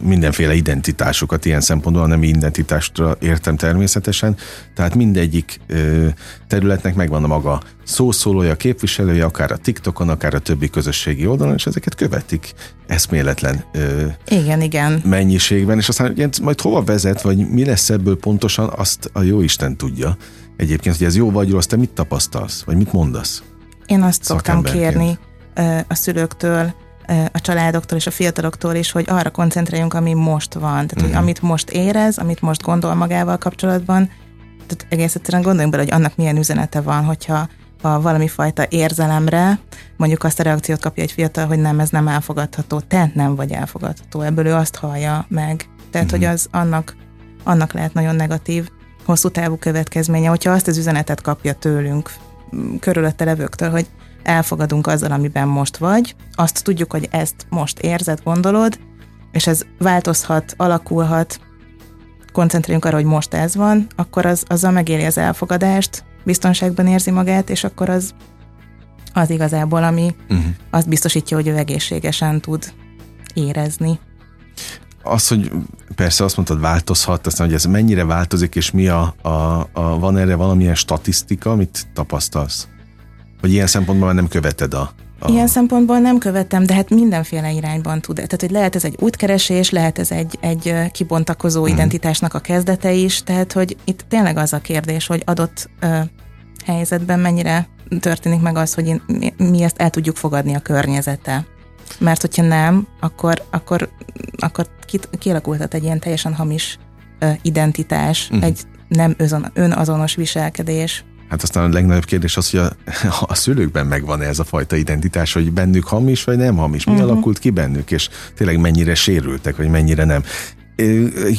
mindenféle identitásokat ilyen szempontból, nem identitásra értem természetesen, tehát mindegyik ö, területnek megvan a maga szószólója, képviselője, akár a TikTokon, akár a többi közösségi oldalon, és ezeket követik eszméletlen ö, igen, igen. mennyiségben, és aztán ugye, majd hova vezet, vagy mi lesz ebből pontosan, azt a jó Isten tudja. Egyébként, hogy ez jó vagy rossz, te mit tapasztalsz, vagy mit mondasz? Én azt szoktam kérni a szülőktől, a családoktól és a fiataloktól is, hogy arra koncentráljunk, ami most van. Tehát, uh-huh. hogy Mhm. amit most érez, amit most gondol magával kapcsolatban, tehát egész egyszerűen gondoljunk bele, hogy annak milyen üzenete van, hogyha ha valami fajta érzelemre, mondjuk azt a reakciót kapja egy fiatal, hogy nem, ez nem elfogadható, te nem vagy elfogadható, ebből ő azt hallja meg. Tehát, uh-huh. hogy az annak, annak lehet nagyon negatív, hosszú távú következménye, hogyha azt az üzenetet kapja tőlünk, körülötte levőktől, hogy elfogadunk azzal, amiben most vagy, azt tudjuk, hogy ezt most érzed, gondolod, és ez változhat, alakulhat, koncentráljunk arra, hogy most ez van, akkor az, azzal megéli az elfogadást, biztonságban érzi magát, és akkor az az igazából, ami uh-huh. azt biztosítja, hogy ő egészségesen tud érezni. Az, hogy persze azt mondtad, változhat, aztán, hogy ez mennyire változik, és mi a, a, a van erre valamilyen statisztika, amit tapasztalsz? Hogy ilyen szempontból már nem követed a, a... Ilyen szempontból nem követtem, de hát mindenféle irányban tud. Tehát, hogy lehet ez egy útkeresés, lehet ez egy, egy kibontakozó hmm. identitásnak a kezdete is, tehát, hogy itt tényleg az a kérdés, hogy adott ö, helyzetben mennyire történik meg az, hogy én, mi, mi ezt el tudjuk fogadni a környezete. Mert hogyha nem, akkor, akkor, akkor kialakulhat egy ilyen teljesen hamis identitás, uh-huh. egy nem önazonos viselkedés. Hát aztán a legnagyobb kérdés az, hogy a, a szülőkben megvan-e ez a fajta identitás, hogy bennük hamis, vagy nem hamis? Mi uh-huh. alakult ki bennük, és tényleg mennyire sérültek, vagy mennyire nem?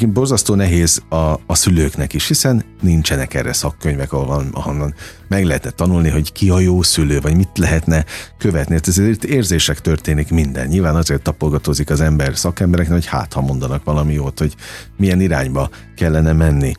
Borzasztó nehéz a, a szülőknek is, hiszen nincsenek erre szakkönyvek, ahol, ahonnan meg lehetne tanulni, hogy ki a jó szülő, vagy mit lehetne követni. Hát ezért érzések történik minden. Nyilván azért tapolgatózik az ember szakembereknek, hogy hát, ha mondanak valami jót, hogy milyen irányba kellene menni.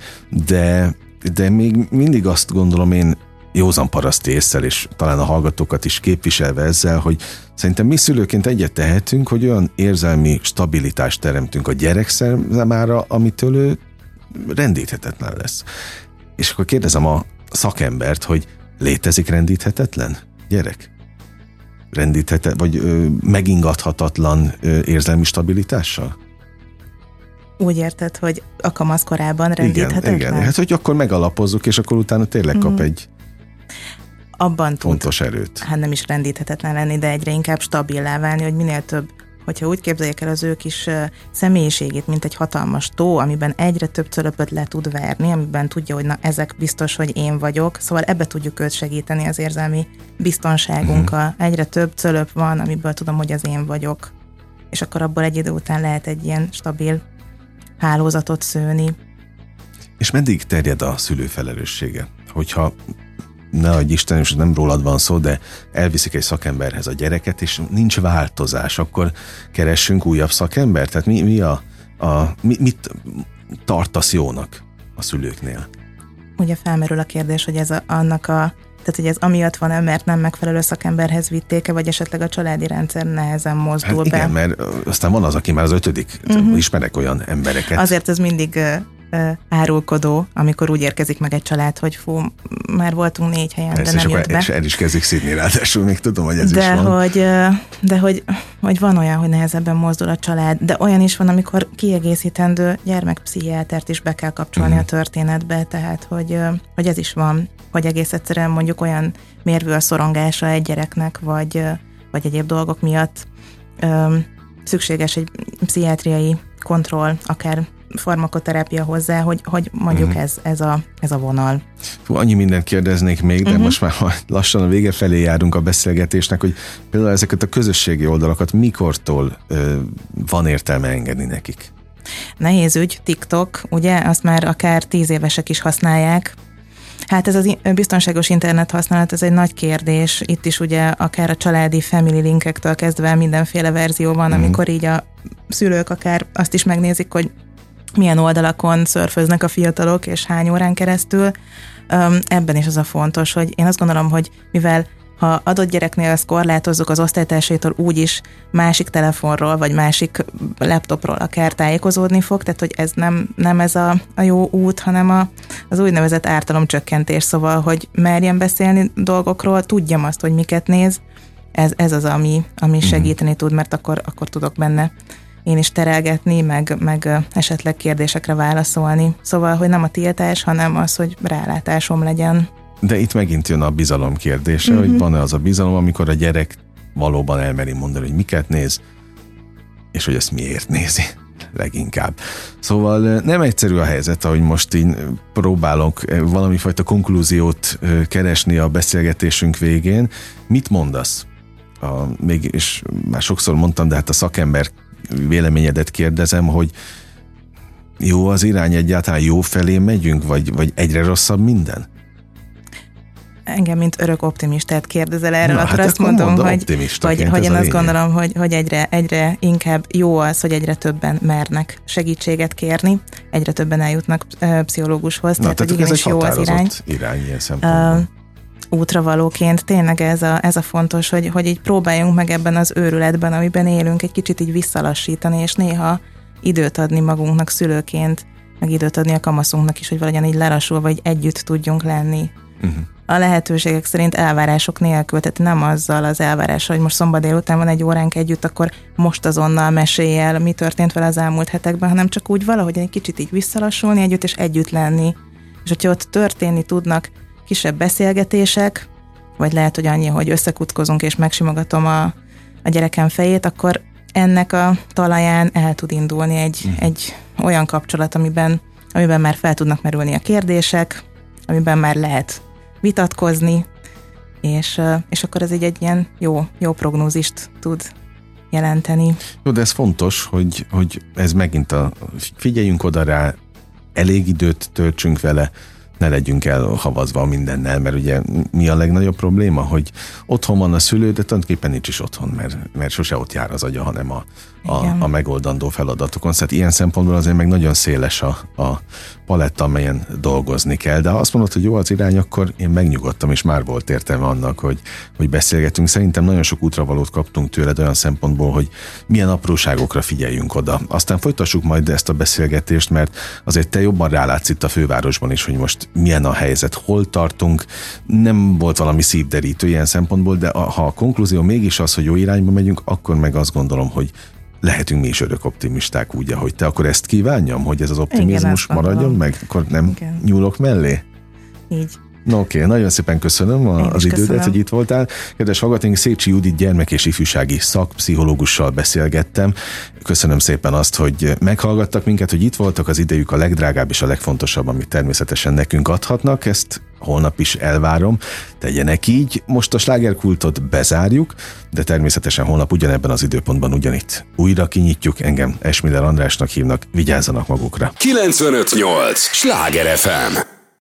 De, de még mindig azt gondolom én, józan paraszti észsel, és talán a hallgatókat is képviselve ezzel, hogy szerintem mi szülőként egyet tehetünk, hogy olyan érzelmi stabilitást teremtünk a gyerek számára, amitől ő rendíthetetlen lesz. És akkor kérdezem a szakembert, hogy létezik rendíthetetlen gyerek? Rendíthetetlen, vagy ö, megingathatatlan ö, érzelmi stabilitással? Úgy érted, hogy a kamaszkorában rendíthetetlen? Igen, igen. Hát, hogy akkor megalapozzuk, és akkor utána tényleg kap mm. egy abban tud, erőt. Hát nem is rendíthetetlen lenni, de egyre inkább stabilá válni, hogy minél több hogyha úgy képzeljék el az ő kis személyiségét, mint egy hatalmas tó, amiben egyre több cölöpöt le tud verni, amiben tudja, hogy na ezek biztos, hogy én vagyok, szóval ebbe tudjuk őt segíteni az érzelmi biztonságunkkal. Uh-huh. Egyre több cölöp van, amiből tudom, hogy az én vagyok. És akkor abból egy idő után lehet egy ilyen stabil hálózatot szőni. És meddig terjed a szülő felelőssége? Hogyha ne adj Isten, és nem rólad van szó, de elviszik egy szakemberhez a gyereket, és nincs változás, akkor keressünk újabb szakembert? Tehát mi, mi a, a mi, mit tartasz jónak a szülőknél? Ugye felmerül a kérdés, hogy ez a, annak a tehát, hogy ez amiatt van mert nem megfelelő szakemberhez vitték-e, vagy esetleg a családi rendszer nehezen mozdul hát igen, be. Mert aztán van az, aki már az ötödik. Uh-huh. Ismerek olyan embereket. Azért ez mindig árulkodó, amikor úgy érkezik meg egy család, hogy fú, már voltunk négy helyen, Persze, de nem jött be. És el is kezdik szidni ráadásul, még tudom, hogy ez de is van. Hogy, de hogy, hogy van olyan, hogy nehezebben mozdul a család, de olyan is van, amikor kiegészítendő gyermekpszichiátert is be kell kapcsolni uh-huh. a történetbe, tehát hogy, hogy ez is van, hogy egész egyszerűen mondjuk olyan mérvű a szorongása egy gyereknek, vagy, vagy egyéb dolgok miatt szükséges egy pszichiátriai kontroll, akár farmakoterápia hozzá, hogy, hogy mondjuk uh-huh. ez, ez, a, ez a vonal. Fú, annyi mindent kérdeznék még, de uh-huh. most már lassan a vége felé járunk a beszélgetésnek, hogy például ezeket a közösségi oldalakat mikortól ö, van értelme engedni nekik? Nehéz ügy, TikTok, ugye, azt már akár tíz évesek is használják, Hát ez az biztonságos internet használat, ez egy nagy kérdés. Itt is ugye akár a családi family linkektől kezdve mindenféle verzió van, mm. amikor így a szülők akár azt is megnézik, hogy milyen oldalakon szörföznek a fiatalok, és hány órán keresztül. Ebben is az a fontos, hogy én azt gondolom, hogy mivel ha adott gyereknél ezt korlátozzuk az osztálytársaitól úgy is másik telefonról, vagy másik laptopról akár tájékozódni fog, tehát hogy ez nem, nem ez a, a jó út, hanem a, az úgynevezett ártalomcsökkentés, szóval, hogy merjen beszélni dolgokról, tudjam azt, hogy miket néz, ez, ez az, ami, ami mhm. segíteni tud, mert akkor, akkor tudok benne én is terelgetni, meg, meg esetleg kérdésekre válaszolni. Szóval, hogy nem a tiltás, hanem az, hogy rálátásom legyen. De itt megint jön a bizalom kérdése, uh-huh. hogy van-e az a bizalom, amikor a gyerek valóban elmeri mondani, hogy miket néz, és hogy ezt miért nézi leginkább. Szóval nem egyszerű a helyzet, ahogy most én próbálok valami fajta konklúziót keresni a beszélgetésünk végén. Mit mondasz? A, még, és már sokszor mondtam, de hát a szakember véleményedet kérdezem, hogy jó az irány egyáltalán, jó felé megyünk, vagy, vagy egyre rosszabb minden? Engem, mint örök optimistát kérdezel erről, Na, akkor hát azt mondom, hogy, hogy, hogy én azt gondolom, hogy, hogy egyre, egyre inkább jó az, hogy egyre többen mernek segítséget kérni, egyre többen eljutnak pszichológushoz, Na, tehát, tehát hogy igenis jó az irány. irány ilyen szempontból. Uh, útravalóként tényleg ez a, ez a fontos, hogy, hogy így próbáljunk meg ebben az őrületben, amiben élünk, egy kicsit így visszalassítani, és néha időt adni magunknak szülőként, meg időt adni a kamaszunknak is, hogy valahogyan így lelassul, vagy együtt tudjunk lenni. Uh-huh. A lehetőségek szerint elvárások nélkül, tehát nem azzal az elvárással, hogy most szombat délután van egy óránk együtt, akkor most azonnal mesélj el, mi történt vele az elmúlt hetekben, hanem csak úgy valahogy egy kicsit így visszalassulni együtt, és együtt lenni. És hogyha ott történni tudnak kisebb beszélgetések, vagy lehet, hogy annyi, hogy összekutkozunk és megsimogatom a, a gyerekem fejét, akkor ennek a talaján el tud indulni egy, uh-huh. egy olyan kapcsolat, amiben, amiben már fel tudnak merülni a kérdések, amiben már lehet vitatkozni, és, és akkor ez egy, egy ilyen jó, jó prognózist tud jelenteni. Jó, de ez fontos, hogy, hogy ez megint a figyeljünk oda rá, elég időt töltsünk vele, ne legyünk elhavazva mindennel, mert ugye mi a legnagyobb probléma, hogy otthon van a szülő, de tulajdonképpen nincs is otthon, mert, mert sose ott jár az agya, hanem a, a, a megoldandó feladatokon. Szóval ilyen szempontból azért meg nagyon széles a, a paletta, amelyen dolgozni kell. De ha azt mondod, hogy jó az irány, akkor én megnyugodtam, és már volt értelme annak, hogy, hogy beszélgetünk. Szerintem nagyon sok útravalót kaptunk tőled olyan szempontból, hogy milyen apróságokra figyeljünk oda. Aztán folytassuk majd ezt a beszélgetést, mert azért te jobban rálátsz itt a fővárosban is, hogy most milyen a helyzet, hol tartunk. Nem volt valami szívderítő ilyen szempontból, de ha a konklúzió mégis az, hogy jó irányba megyünk, akkor meg azt gondolom, hogy lehetünk mi is örök optimisták úgy, ahogy te. Akkor ezt kívánjam, hogy ez az optimizmus Igen, maradjon meg, akkor nem Igen. nyúlok mellé? Így. No, oké, okay. nagyon szépen köszönöm a, az idődet, köszönöm. hogy itt voltál. Kedves hallgatóink, Szécsi Judit gyermek és ifjúsági szakpszichológussal beszélgettem. Köszönöm szépen azt, hogy meghallgattak minket, hogy itt voltak, az idejük a legdrágább és a legfontosabb, amit természetesen nekünk adhatnak. Ezt holnap is elvárom, tegyenek így. Most a slágerkultot bezárjuk, de természetesen holnap ugyanebben az időpontban ugyanitt újra kinyitjuk. Engem Esmiller Andrásnak hívnak, vigyázzanak magukra. 958! Sláger FM!